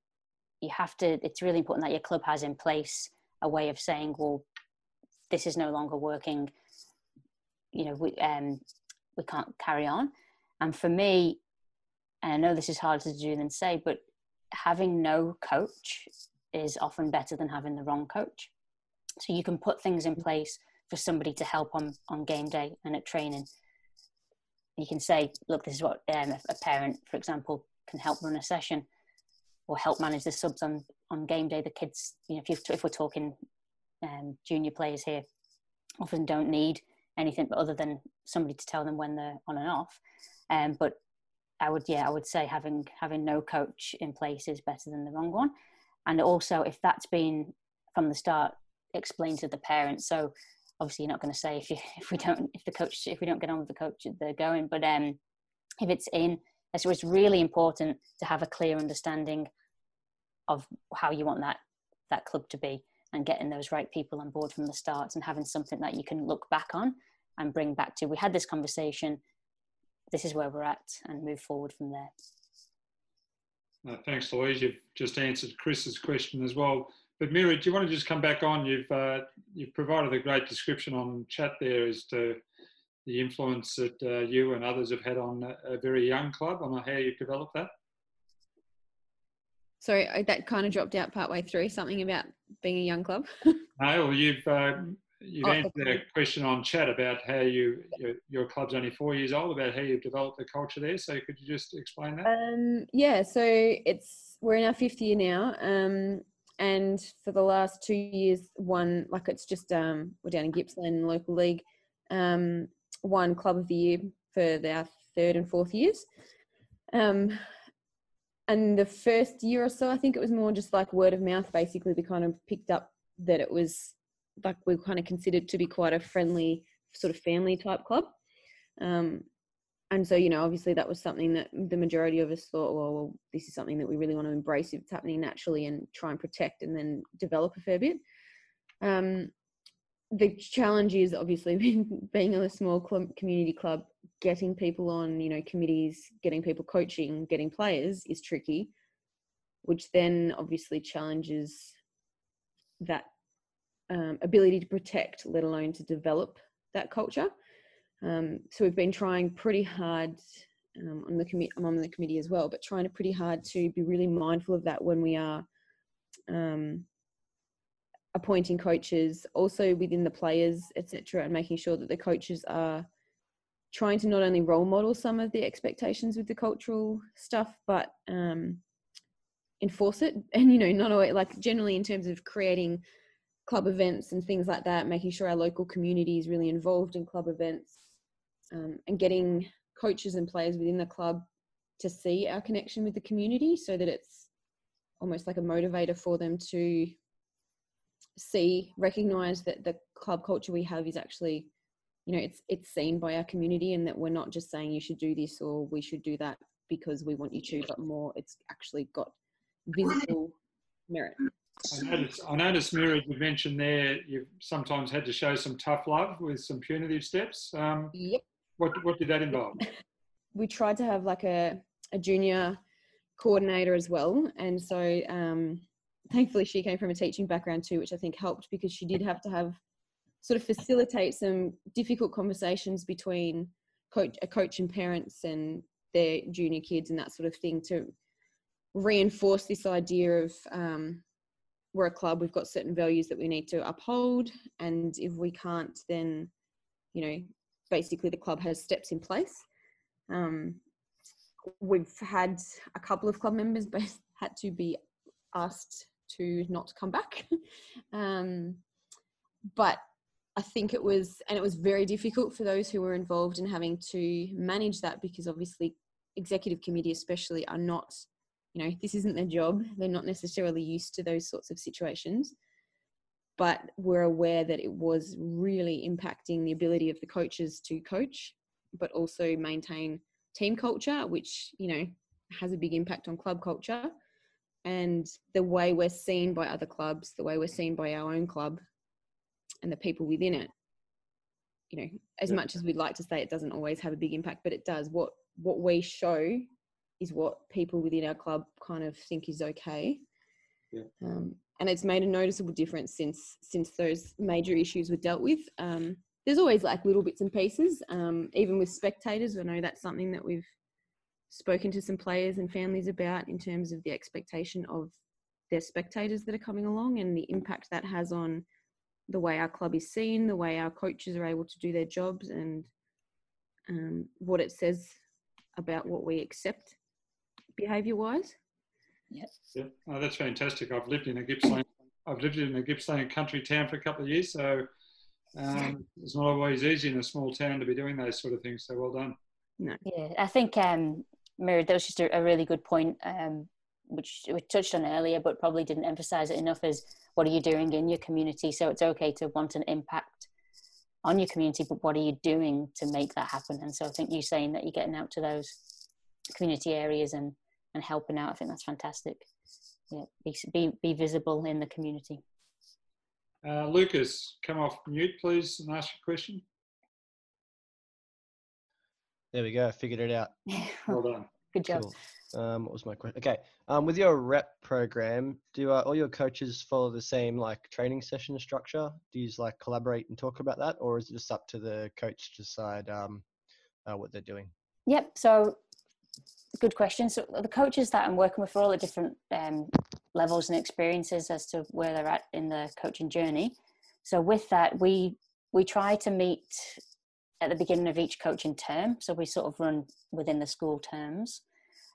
you have to. It's really important that your club has in place a way of saying, well, this is no longer working. You know, we um, we can't carry on. And for me, and I know this is harder to do than say, but having no coach is often better than having the wrong coach. So you can put things in place for somebody to help on on game day and at training. You can say, look, this is what um, a parent, for example, can help run a session or help manage the subs on on game day. The kids, you know, if, if we're talking um, junior players here, often don't need anything but other than somebody to tell them when they're on and off. Um, but I would, yeah, I would say having having no coach in place is better than the wrong one. And also, if that's been from the start explained to the parents, so obviously you're not going to say if you [laughs] if we don't if the coach if we don't get on with the coach they're going, but um, if it's in so it's really important to have a clear understanding of how you want that that club to be and getting those right people on board from the start and having something that you can look back on and bring back to. We had this conversation this is where we're at and move forward from there. Uh, thanks louise. You've just answered chris's question as well. But mira do you want to just come back on? You've uh, you've provided a great description on chat there as to the influence that uh, you and others have had on a, a very young club on how you've developed that? Sorry, that kind of dropped out partway through. Something about being a young club. [laughs] no, well, you've uh, you've oh, answered okay. a question on chat about how you your, your, club's only four years old, about how you've developed the culture there. So could you just explain that? Um, yeah, so it's we're in our fifth year now, um, and for the last two years, one like it's just um, we're down in Gippsland local league. Um, won Club of the Year for their third and fourth years. Um, and the first year or so, I think it was more just like word of mouth. Basically, we kind of picked up that it was like we kind of considered to be quite a friendly sort of family type club. Um, and so, you know, obviously that was something that the majority of us thought, well, well, this is something that we really want to embrace if it's happening naturally and try and protect and then develop a fair bit. Um, the challenge is obviously [laughs] being in a small community club getting people on you know committees getting people coaching getting players is tricky which then obviously challenges that um, ability to protect let alone to develop that culture. Um, so we've been trying pretty hard um, on the committee i'm on the committee as well but trying to pretty hard to be really mindful of that when we are um, appointing coaches, also within the players, etc., and making sure that the coaches are trying to not only role model some of the expectations with the cultural stuff, but um, enforce it. [laughs] And you know, not always like generally in terms of creating club events and things like that, making sure our local community is really involved in club events, um, and getting coaches and players within the club to see our connection with the community so that it's almost like a motivator for them to see recognize that the club culture we have is actually you know it's it's seen by our community and that we're not just saying you should do this or we should do that because we want you to but more it's actually got visible merit I noticed, I noticed Mira, you mentioned there you've sometimes had to show some tough love with some punitive steps. Um, yep what, what did that involve? [laughs] we tried to have like a, a junior coordinator as well and so um, thankfully she came from a teaching background too which i think helped because she did have to have sort of facilitate some difficult conversations between coach, a coach and parents and their junior kids and that sort of thing to reinforce this idea of um, we're a club we've got certain values that we need to uphold and if we can't then you know basically the club has steps in place. Um, we've had a couple of club members [laughs] had to be asked to not come back [laughs] um, but I think it was, and it was very difficult for those who were involved in having to manage that because obviously executive committee especially are not, you know, this isn't their job. They're not necessarily used to those sorts of situations, but we're aware that it was really impacting the ability of the coaches to coach, but also maintain team culture, which, you know, has a big impact on club culture and the way we're seen by other clubs, the way we're seen by our own club and the people within it. You know as yeah. much as we'd like to say it doesn't always have a big impact but it does. What what we show is what people within our club kind of think is okay. Yeah. um, and it's made a noticeable difference since since those major issues were dealt with. Um, there's always like little bits and pieces. Um, even with spectators i know that's something that we've spoken to some players and families about in terms of the expectation of their spectators that are coming along and the impact that has on the way our club is seen, the way our coaches are able to do their jobs, and um, what it says about what we accept behaviour wise. Yep. Yeah, oh, that's fantastic. I've lived in a Gippsland. I've lived in a Gippsland country town for a couple of years, so um, it's not always easy in a small town to be doing those sort of things. So well done. No. Yeah, I think um, Mary, that was just a, a really good point, um, which we touched on earlier, but probably didn't emphasise it enough. Is what are you doing in your community? So it's okay to want an impact on your community but what are you doing to make that happen? And so i think you saying that you're getting out to those community areas and and helping out i think that's fantastic. Yeah be be, be visible in the community. Uh, lucas come off mute please and ask your question there we go figured it out [laughs] well done good job cool. Um, what was my question? Okay. Um, with your rep program, do uh, all your coaches follow the same like training session structure? Do you like collaborate and talk about that, or is it just up to the coach to decide um, uh, what they're doing? Yep. So, good question. So the coaches that I'm working with are all the different um, levels and experiences as to where they're at in the coaching journey. So with that, we we try to meet at the beginning of each coaching term. So we sort of run within the school terms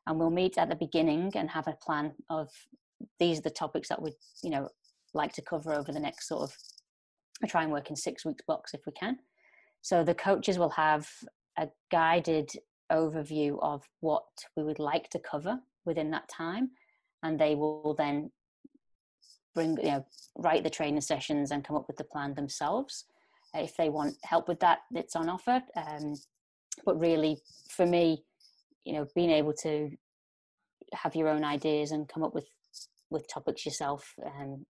and we'll meet at the beginning and have a plan of these are the topics that we'd you know like to cover over the next sort of I try and work in six weeks blocks if we can. So the coaches will have a guided overview of what we would like to cover within that time, and they will then bring you know write the training sessions and come up with the plan themselves. If they want help with that, it's on offer. Um, but really, for me, you know being able to have your own ideas and come up with with topics yourself um,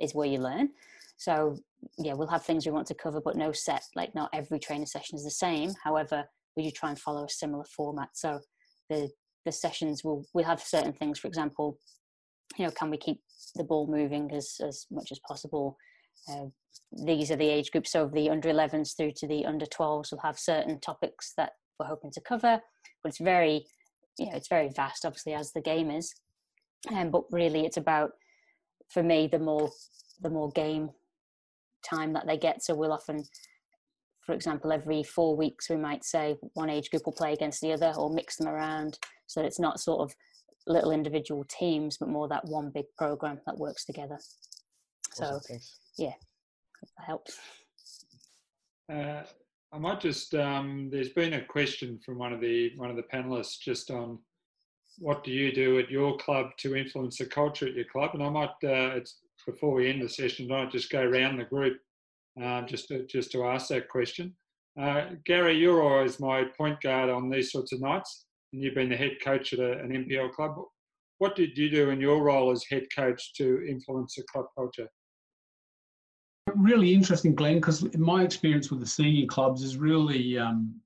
is where you learn. So yeah we'll have things we want to cover but no set like not every training session is the same. However we do try and follow a similar format. So the the sessions will we'll have certain things. For example you know can we keep the ball moving as as much as possible uh, these are the age groups. So the under 11s through to the under 12s will have certain topics that we're hoping to cover but it's very you know it's very vast obviously as the game is. Um, but really it's about for me the more the more game time that they get. So we'll often for example every four weeks we might say one age group will play against the other or mix them around so it's not sort of little individual teams but more that one big program that works together so yeah that helps uh, I might just. Um, there's been a question from one of the one of the panelists just on what do you do at your club to influence the culture at your club, and I might. Uh, it's before we end the session, I might just go around the group um, just to just to ask that question. Uh, Gary, you're always my point guard on these sorts of nights, and you've been the head coach at a, an NPL club. What did you do in your role as head coach to influence the club culture? Really interesting, Glenn, because my experience with the senior clubs is really, um,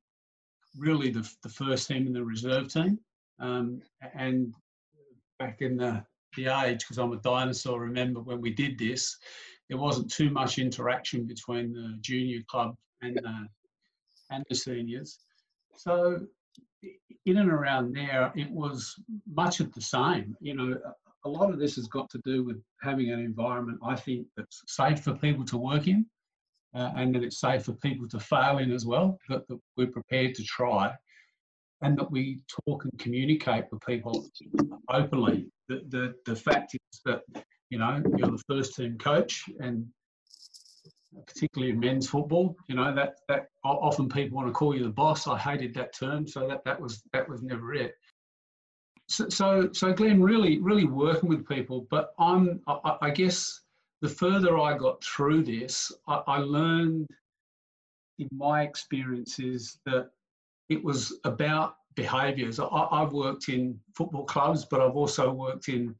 really the, the first team and the reserve team. Um, and back in the, the age, because I'm a dinosaur, remember when we did this, there wasn't too much interaction between the junior club and and the seniors. So in and around there, it was much of the same. You know, a lot of this has got to do with having an environment, I think, that's safe for people to work in uh, and that it's safe for people to fail in as well, that, that we're prepared to try and that we talk and communicate with people openly. The, the, the fact is that, you know, you're the first team coach and particularly in men's football, you know, that, that often people want to call you the boss. I hated that term. So that, that was, that was never it so, so, so Glenn, really, really working with people. But I'm, I, I guess, the further I got through this, I, I learned in my experiences that it was about behaviours. I've worked in football clubs, but I've also worked in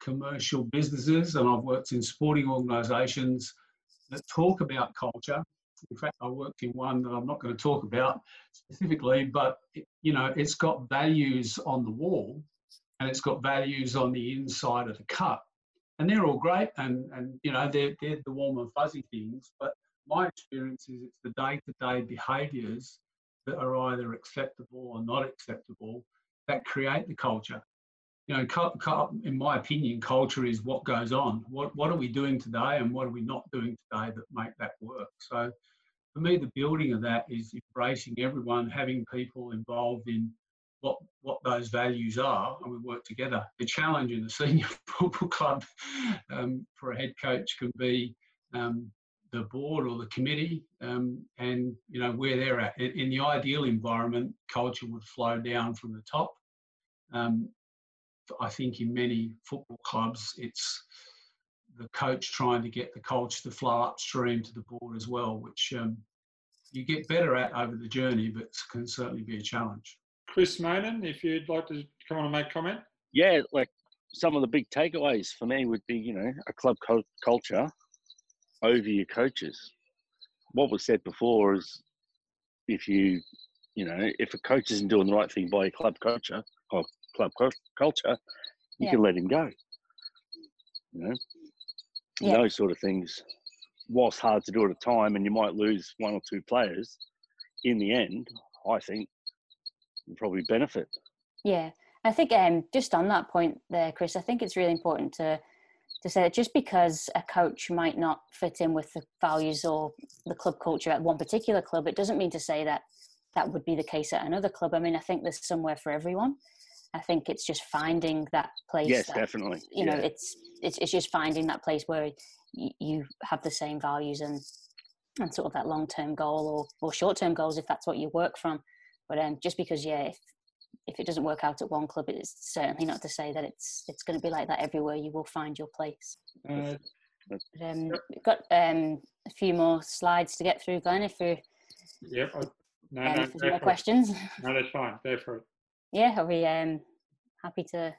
commercial businesses and I've worked in sporting organisations that talk about culture. In fact, I worked in one that I'm not going to talk about specifically, but you know, it's got values on the wall and it's got values on the inside of the cup. And they're all great and, and you know, they're, they're the warm and fuzzy things. But my experience is it's the day to day behaviours that are either acceptable or not acceptable that create the culture. You know, in my opinion, culture is what goes on. What what are we doing today, and what are we not doing today that make that work? So, for me, the building of that is embracing everyone, having people involved in what what those values are, and we work together. The challenge in the [laughs] senior football club um, for a head coach can be um, the board or the committee, um, and you know where they're at. In, in, the ideal environment, culture would flow down from the top. I think in many football clubs, it's the coach trying to get the culture to flow upstream to the board as well, which um, you get better at over the journey, but can certainly be a challenge. Chris Mainen, if you'd like to come on and make comment. Yeah, like some of the big takeaways for me would be, you know, a club co- culture over your coaches. What was said before is if you, you know, if a coach isn't doing the right thing by your club culture or club culture, you yeah. can let him go. You know, yeah. those sort of things. Whilst hard to do at a time, and you might lose one or two players, in the end, I think you probably benefit. Yeah, I think um, just on that point there, Chris, I think it's really important to to say that just because a coach might not fit in with the values or the club culture at one particular club, it doesn't mean to say that that would be the case at another club. I mean, I think there's somewhere for everyone. I think it's just finding that place. Yes, that, definitely. You yeah. know, it's it's it's just finding that place where you have the same values and and sort of that long term goal or or short term goals if that's what you work from. But um, just because, yeah, if if it doesn't work out at one club, it's certainly not to say that it's it's going to be like that everywhere. You will find your place. Uh, but, um, we've got um, a few more slides to get through, Glenn. If we yep, I, no, um, no, no more questions. [laughs] No, that's fine. Go for it. Yeah, are we um, happy to?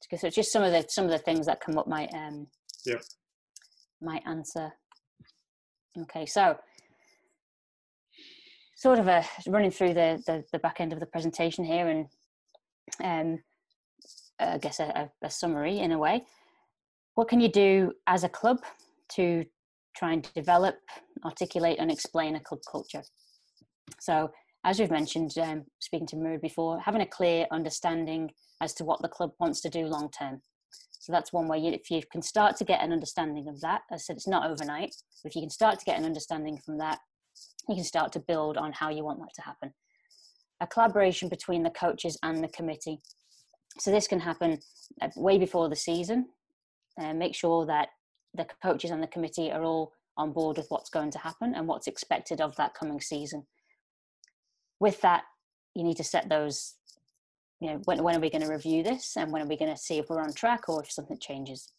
to go through just some of the some of the things that come up might um, might answer. Okay, so sort of a running through the, the, the back end of the presentation here and um, I guess a, a, summary in a way. What can you do as a club to try and develop, articulate, and explain a club culture? So, as we've mentioned, um, speaking to Murray before, having a clear understanding as to what the club wants to do long term. So that's one way. You, if you can start to get an understanding of that, I said, it's not overnight. But if you can start to get an understanding from that, you can start to build on how you want that to happen. A collaboration between the coaches and the committee. So this can happen uh, way before the season. Uh, make sure that the coaches and the committee are all on board with what's going to happen and what's expected of that coming season. With that, you need to set those. You know, when when are we going to review this, and when are we going to see if we're on track or if something changes?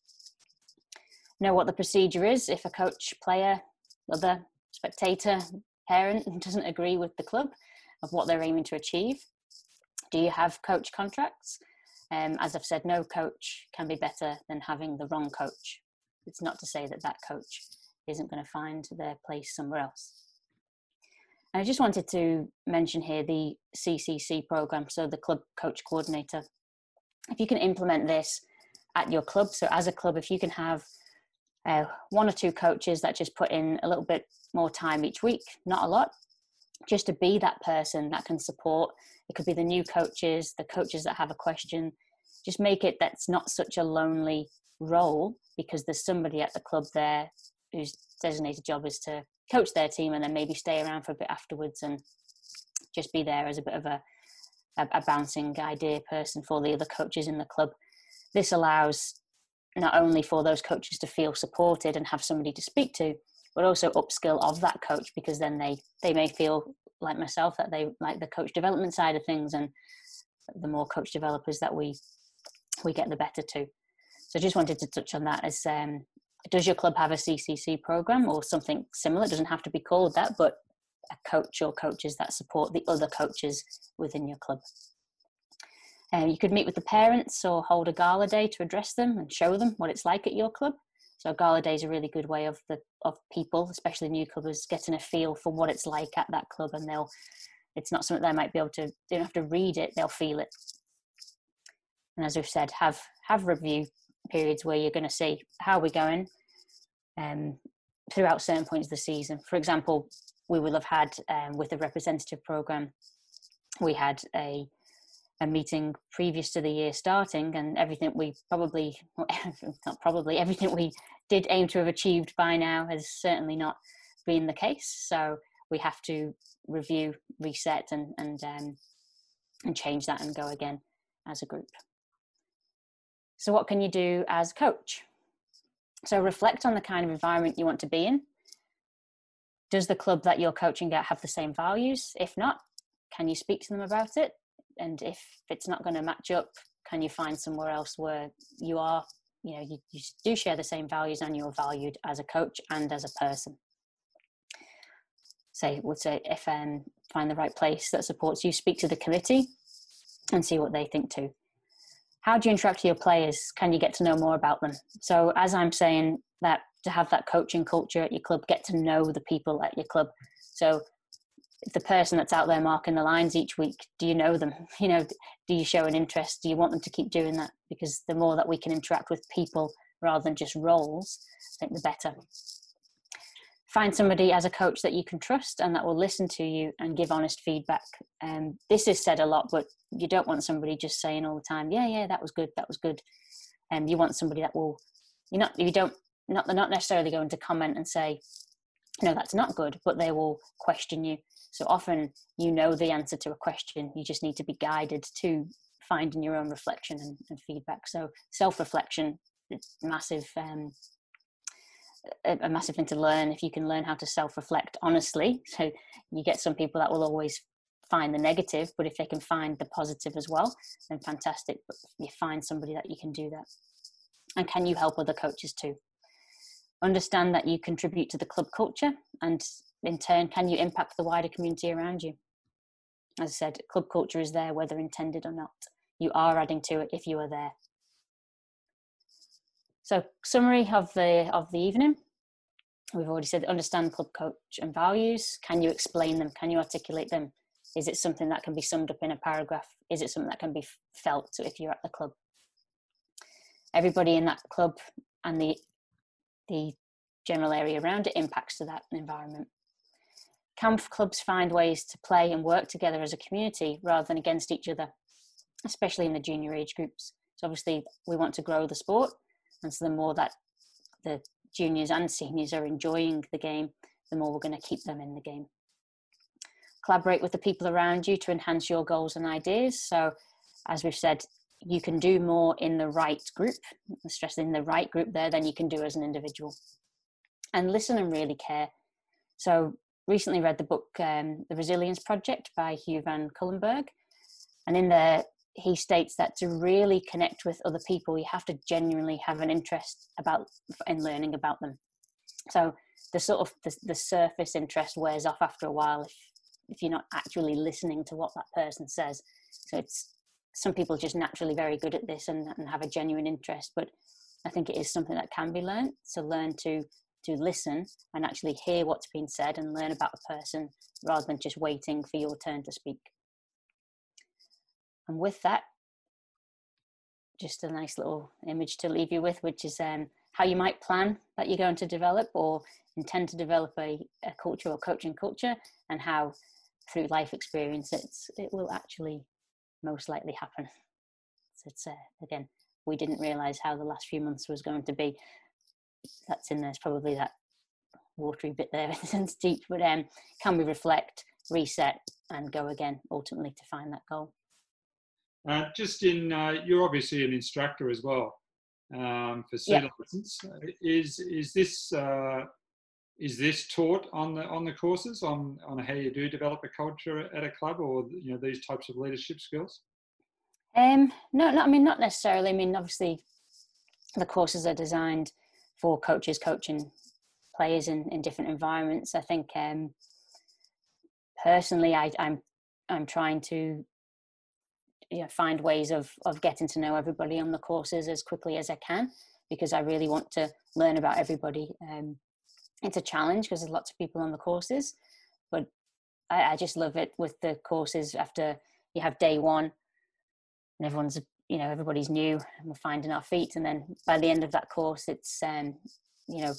Know what the procedure is if a coach, player, other spectator, parent [laughs] doesn't agree with the club of what they're aiming to achieve. Do you have coach contracts? Um, as I've said, no coach can be better than having the wrong coach. It's not to say that that coach isn't going to find their place somewhere else. And I just wanted to mention here the CCC program, so the club coach coordinator. If you can implement this at your club, so as a club, if you can have uh, one or two coaches that just put in a little bit more time each week, not a lot, just to be that person that can support. It could be the new coaches, the coaches that have a question. Just make it that's not such a lonely role because there's somebody at the club there whose designated job is to coach their team and then maybe stay around for a bit afterwards and just be there as a bit of a, a, a bouncing idea person for the other coaches in the club. This allows not only for those coaches to feel supported and have somebody to speak to, but also upskill of that coach because then they they may feel like myself that they like the coach development side of things and the more coach developers that we we get the better too so just wanted to touch on that as um, does your club have a ccc program or something similar it doesn't have to be called that but a coach or coaches that support the other coaches within your club um, you could meet with the parents or hold a gala day to address them and show them what it's like at your club so gala day is a really good way of the of people, especially newcomers, getting a feel for what it's like at that club, and they'll. It's not something they might be able to. They don't have to read it; they'll feel it. And as we've said, have have review periods where you're going to see how we're going, um, throughout certain points of the season. For example, we will have had um, with the representative program, we had a a meeting previous to the year starting and everything we probably [laughs] not probably everything we did aim to have achieved by now has certainly not been the case so we have to review reset and and um, and change that and go again as a group so what can you do as coach? So reflect on the kind of environment you want to be in. Does the club that you're coaching at have the same values? If not can you speak to them about it? And if it's not going to match up can you find somewhere else where you are? You know you, you do share the same values and you're valued as a coach and as a person. Say would say if um find the right place that supports you speak to the committee and see what they think too how do you interact with your players? Can you get to know more about them? So as i'm saying that to have that coaching culture at your club get to know the people at your club. So the person that's out there marking the lines each week do you know them? [laughs] You know do you show an interest? Do you want them to keep doing that? Because the more that we can interact with people rather than just roles i think the better find somebody as a coach that you can trust and that will listen to you and give honest feedback um, this is said a lot but you don't want somebody just saying all the time yeah yeah that was good that was good and um, you want somebody that will you're not you don't not they're not necessarily going to comment and say no that's not good but they will question you so often you know the answer to a question, you just need to be guided to finding your own reflection and, and feedback. So self reflection, massive. Um, a, a massive thing to learn if you can learn how to self-reflect honestly so you get some people that will always find the negative but if they can find the positive as well then fantastic but you find somebody that you can do that and can you help other coaches too understand that you contribute to the club culture and in turn, can you impact the wider community around you? As I said, club culture is there whether intended or not. You are adding to it if you are there. So, summary of the of the evening. We've already said understand club coach and values. Can you explain them? Can you articulate them? Is it something that can be summed up in a paragraph? Is it something that can be felt if you're at the club? Everybody in that club and the the general area around it impacts to that environment. Can clubs find ways to play and work together as a community rather than against each other, especially in the junior age groups? So obviously we want to grow the sport, and so the more that the juniors and seniors are enjoying the game, the more we're going to keep them in the game. Collaborate with the people around you to enhance your goals and ideas. So, as we've said, you can do more in the right group, stress in the right group there than you can do as an individual. And listen and really care. So, recently read the book um, The Resilience Project by Hugh Van Cuylenburg. And in there, he states that to really connect with other people, you have to genuinely have an interest about in learning about them. So the sort of the, the surface interest wears off after a while if if you're not actually listening to what that person says. So it's some people just naturally very good at this and, and have a genuine interest, but I think it is something that can be learned. To learn to to listen and actually hear what's being said and learn about a person rather than just waiting for your turn to speak. And with that, just a nice little image to leave you with, which is um, how you might plan that you're going to develop or intend to develop a, a culture or coaching culture, and how through life experience it's, it will actually most likely happen. So it's uh, again, we didn't realize how the last few months was going to be. That's in there's probably that watery bit there. [laughs] It's deep, but um, can we reflect, reset, and go again ultimately to find that goal? Uh, just in, uh, you're obviously an instructor as well um, for C yeah. license. Is is this uh, is this taught on the on the courses on on how you do develop a culture at a club or you know these types of leadership skills? Um, no, no, I mean not necessarily. I mean obviously the courses are designed for coaches coaching players in, in different environments. I think um, personally, I, I'm I'm trying to you know, find ways of of getting to know everybody on the courses as quickly as I can because I really want to learn about everybody. Um, it's a challenge because there's lots of people on the courses, but I, I just love it with the courses after you have day one and everyone's you know everybody's new and we're finding our feet and then by the end of that course it's um you know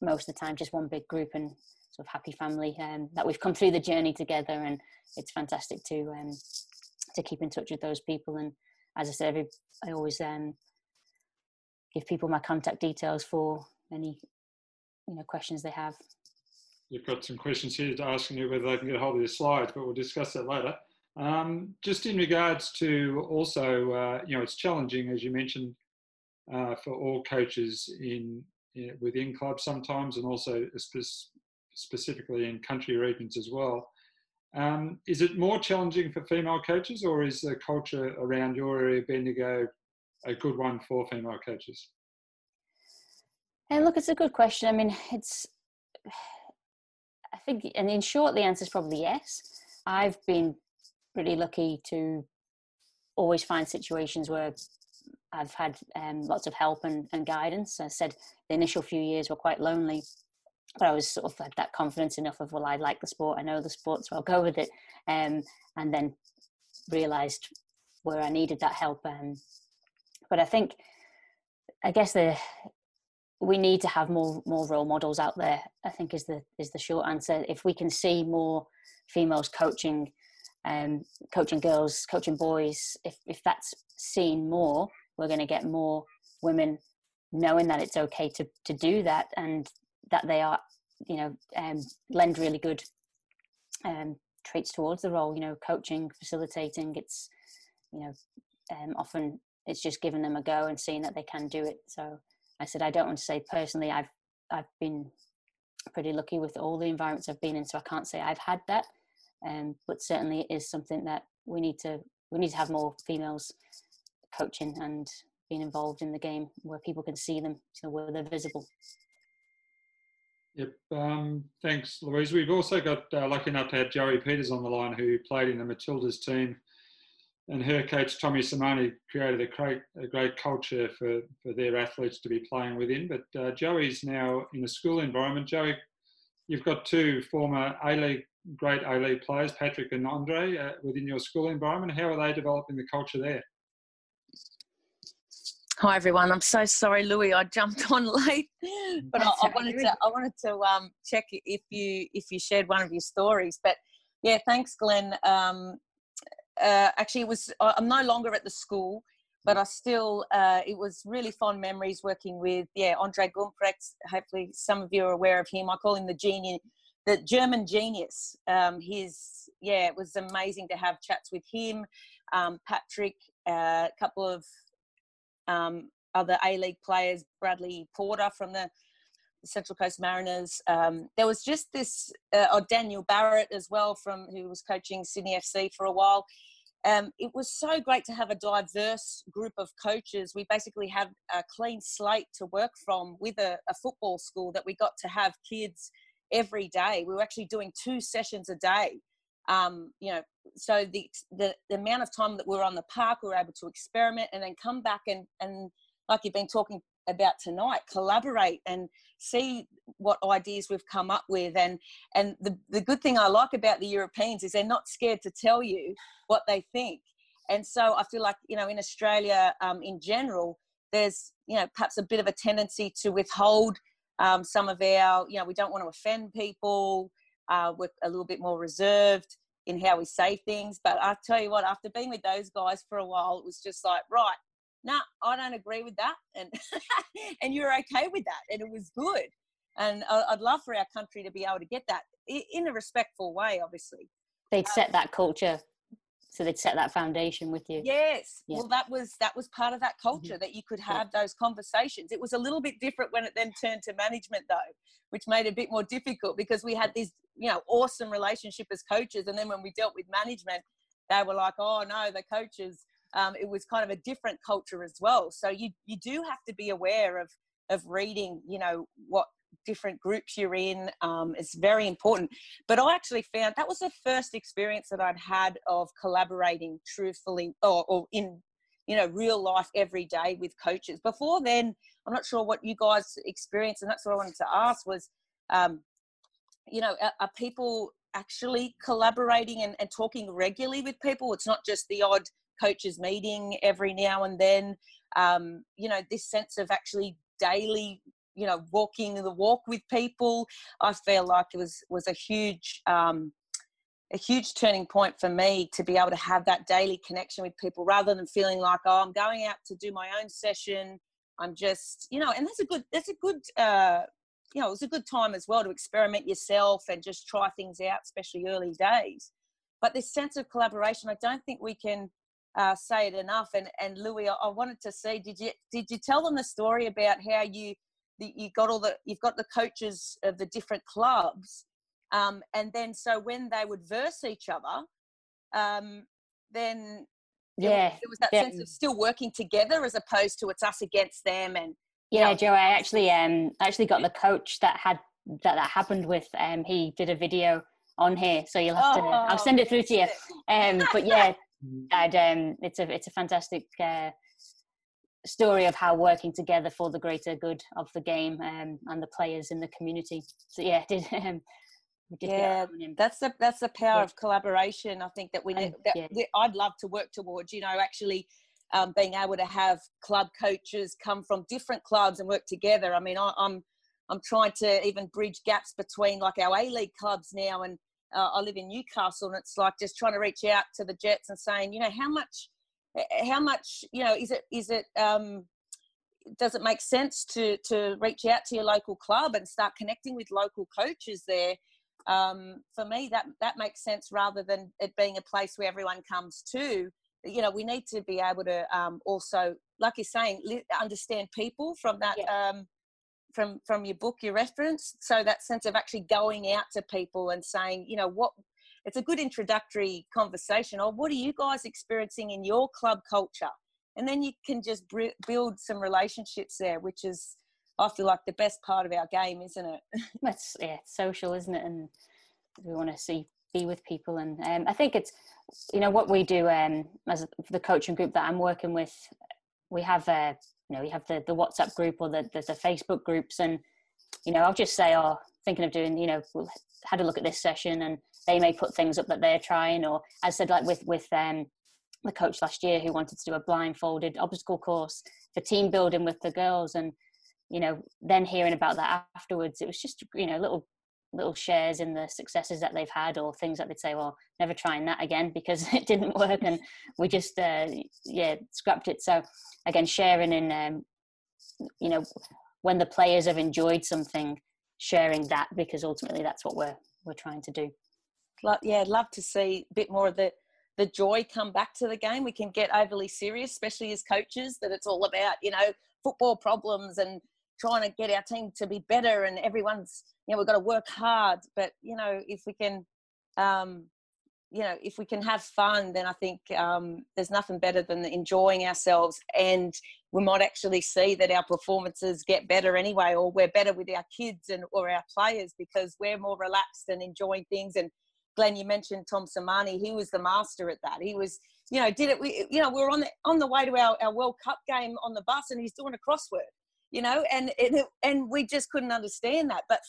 most of the time just one big group and sort of happy family um, that we've come through the journey together and it's fantastic to um to keep in touch with those people. And as I said, every, I always um, give people my contact details for any you know questions they have. You've got some questions here asking you whether they can get hold of your slides, but we'll discuss that later. Um, just in regards to also, uh, you know, it's challenging as you mentioned uh, for all coaches in, in, within clubs sometimes, and also spe- specifically in country regions as well. Um, is it more challenging for female coaches, or is the culture around your area, Bendigo, a good one for female coaches? And look, it's a good question. I mean, it's, I think, and in short, the answer is probably yes. I've been pretty lucky to always find situations where I've had um, lots of help and, and guidance. I said the initial few years were quite lonely but I was sort of had that confidence enough of well, I like the sport, I know the sport, so I'll go with it. Um, and then realised where I needed that help. Um, but I think, I guess the we need to have more more role models out there. I think is the is the short answer. If we can see more females coaching, um, coaching girls, coaching boys, if if that's seen more, we're going to get more women knowing that it's okay to to do that and that they are, you know, um, lend really good um, traits towards the role. You know, coaching, facilitating. It's, you know, um, often it's just giving them a go and seeing that they can do it. So I said I don't want to say personally I've I've been pretty lucky with all the environments I've been in, so I can't say I've had that. Um, but certainly it is something that we need to we need to have more females coaching and being involved in the game where people can see them, so where they're visible. Yep. Um, thanks, Louise. We've also got uh, lucky enough to have Joey Peters on the line, who played in the Matildas team, and her coach Tommy Sermanni created a great, a great culture for, for their athletes to be playing within. But uh, Joey's now in a school environment. Joey, you've got two former A League, great A League players, Patrick and Andre, uh, within your school environment. How are they developing the culture there? Hi everyone. I'm so sorry, Louis. I jumped [laughs] on late, but I, I, wanted to I wanted to um, check if you if you shared one of your stories. But yeah, thanks, Glenn. Um, uh, actually, it was I'm no longer at the school, but I still uh, it was really fond memories working with yeah Andre Gumprecht. Hopefully, some of you are aware of him. I call him the genius, the German genius. Um, his yeah, it was amazing to have chats with him. Um, Patrick, uh, a couple of um, other A League players, Bradley Porter from the Central Coast Mariners. Um, there was just this, uh, oh, Daniel Barrett as well, from who was coaching Sydney FC for a while. Um, it was so great to have a diverse group of coaches. We basically had a clean slate to work from with a, a football school that we got to have kids every day. We were actually doing two sessions a day. Um, you know, so the, the the amount of time that we were on the park, we were able to experiment and then come back and and like you've been talking about tonight collaborate and see what ideas we've come up with. And and the, the good thing i like about the europeans is they're not scared to tell you what they think. And so i feel like you know in australia um, in general there's you know perhaps a bit of a tendency to withhold um, some of our you know we don't want to offend people uh, we're a little bit more reserved in how we say things but i tell you what after being with those guys for a while it was just like right no, nah, I don't agree with that, and [laughs] and you're okay with that, and it was good. And I'd love for our country to be able to get that in a respectful way, obviously. They'd set um, that culture, so they'd set that foundation with you. Yes, yeah. well, that was that was part of that mm-hmm. culture mm-hmm. that you could have yeah. those conversations. It was a little bit different when it then turned to management, though, which made it a bit more difficult because we had this, you know, awesome relationship as coaches, and then when we dealt with management, they were like, "Oh no, the coaches." um, it was kind of a different culture as well. So you you do have to be aware of of reading, you know, what different groups you're in. Um, it's very important. But I actually found that was the first experience that I'd had of collaborating truthfully or, or in you know real life every day with coaches. Before then, I'm not sure what you guys experienced, and that's what I wanted to ask was, um, you know, are, are people actually collaborating and, and talking regularly with people? It's not just the odd coaches meeting every now and then um, you know this sense of actually daily you know walking the walk with people i feel like it was was a huge um, a huge turning point for me to be able to have that daily connection with people rather than feeling like oh i'm going out to do my own session i'm just you know and that's a good that's a good uh, you know it's a good time as well to experiment yourself and just try things out especially early days but this sense of collaboration i don't think we can uh, say it enough. And and Louis, I, I wanted to see did you did you tell them the story about how you you got all the you've got the coaches of the different clubs, um, and then so when they would verse each other, um, then yeah, there was that yeah. sense of still working together as opposed to it's us against them and yeah, know, Joe. I actually um actually got the coach that had that that happened with. Um, he did a video on here, so you'll have oh, to. I'll send it through to you. Um, but yeah, [laughs] and um, it's a it's a fantastic uh, story of how working together for the greater good of the game um, and the players in the community. So yeah, [laughs] did. Um, yeah, that's the that's the power yeah. of collaboration. I think that we, need, that yeah. we I'd love to work towards. You know, actually um, being able to have club coaches come from different clubs and work together. I mean, I, I'm I'm trying to even bridge gaps between like our A League clubs now and uh, I live in Newcastle, and it's like just trying to reach out to the Jets and saying, you know, how much, how much, you know, is it, is it, um, does it make sense to to reach out to your local club and start connecting with local coaches there? Um, for me, that that makes sense rather than it being a place where everyone comes to. You know, we need to be able to um, also, like you're saying, understand people from that yeah. um, from from your book your reference so that sense of actually going out to people and saying you know what it's a good introductory conversation or what are you guys experiencing in your club culture? And then you can just build some relationships there which is i feel like the best part of our game isn't it? [laughs] That's yeah social isn't it? And we want to see be with people. And um, i think it's you know what we do um, as the coaching group that i'm working with we have a you know, we have the, the WhatsApp group or the, the, the Facebook groups. And, you know, I'll just say, oh, thinking of doing, you know, had a look at this session and they may put things up that they're trying or as I said, like with, with, um, the coach last year who wanted to do a blindfolded obstacle course for team building with the girls and you know then hearing about that afterwards it was just you know little little shares in the successes that they've had or things that they'd say well never trying that again [laughs] because it didn't work and we just uh, yeah scrapped it. So again sharing in um, you know when the players have enjoyed something sharing that because ultimately that's what we're we're trying to do. Yeah i'd love to see a bit more of the the joy come back to the game. We can get overly serious especially as coaches that it's all about you know football problems and trying to get our team to be better and everyone's you know we've got to work hard. But you know if we can um, you know if we can have fun then i think um, there's nothing better than enjoying ourselves. And we might actually see that our performances get better anyway or we're better with our kids and or our players because we're more relaxed and enjoying things. And glenn you mentioned tom Sermanni he was the master at that. He was you know did it we you know we were on the on the way to our, our world cup game on the bus and he's doing a crossword you know and it, and we just couldn't understand that. But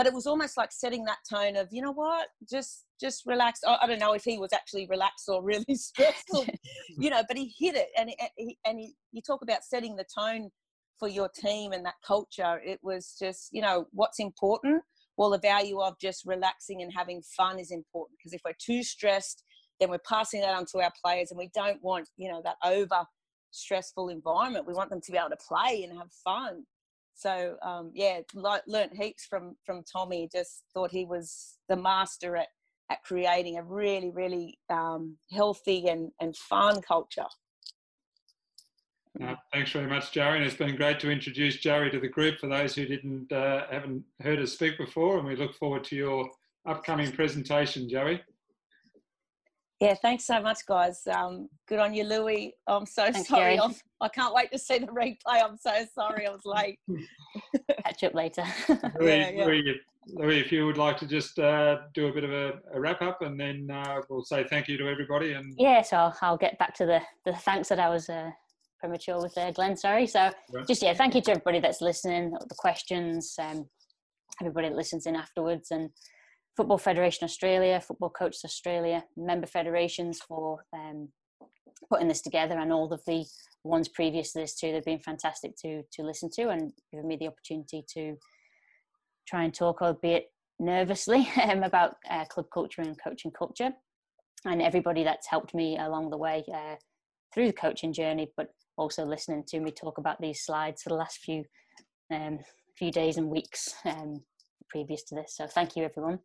but it was almost like setting that tone of you know what? Just just relax. I, I don't know if he was actually relaxed or really [laughs] stressful [laughs] you know but he hit it and he, and he, you talk about setting the tone for your team and that culture it was just you know what's important? Well the value of just relaxing and having fun is important because if we're too stressed then we're passing that on to our players and we don't want you know that over stressful environment. We want them to be able to play and have fun so um, yeah, le- learned heaps from from Tommy. Just thought he was the master at at creating a really really um, healthy and and fun culture. Uh, thanks very much, Jerry. And it's been great to introduce Jerry to the group for those who didn't uh, haven't heard us speak before. And we look forward to your upcoming presentation, Jerry. Yeah, thanks so much, guys. Um, good on you, Louis. I'm so Thanks, sorry. I'm, I can't wait to see the replay. I'm so sorry I was late. [laughs] Catch up later. Louis, [laughs] Yeah, yeah. Louis, Louis, if you would like to just uh, do a bit of a, a wrap up, and then uh, we'll say thank you to everybody. And yeah, so I'll, I'll get back to the, the thanks that I was uh, premature with there, Glenn. Sorry. So Right. just yeah, thank you to everybody that's listening, the questions, um, everybody that listens in afterwards, and Football Federation Australia, Football Coaches Australia, member federations for um, putting this together, and all of the ones previous to this too. They've been fantastic to to listen to, and given me the opportunity to try and talk, albeit nervously, [laughs] um, about uh, club culture and coaching culture, and everybody that's helped me along the way uh, through the coaching journey, but also listening to me talk about these slides for the last few um, few days and weeks um, previous to this. So thank you, everyone.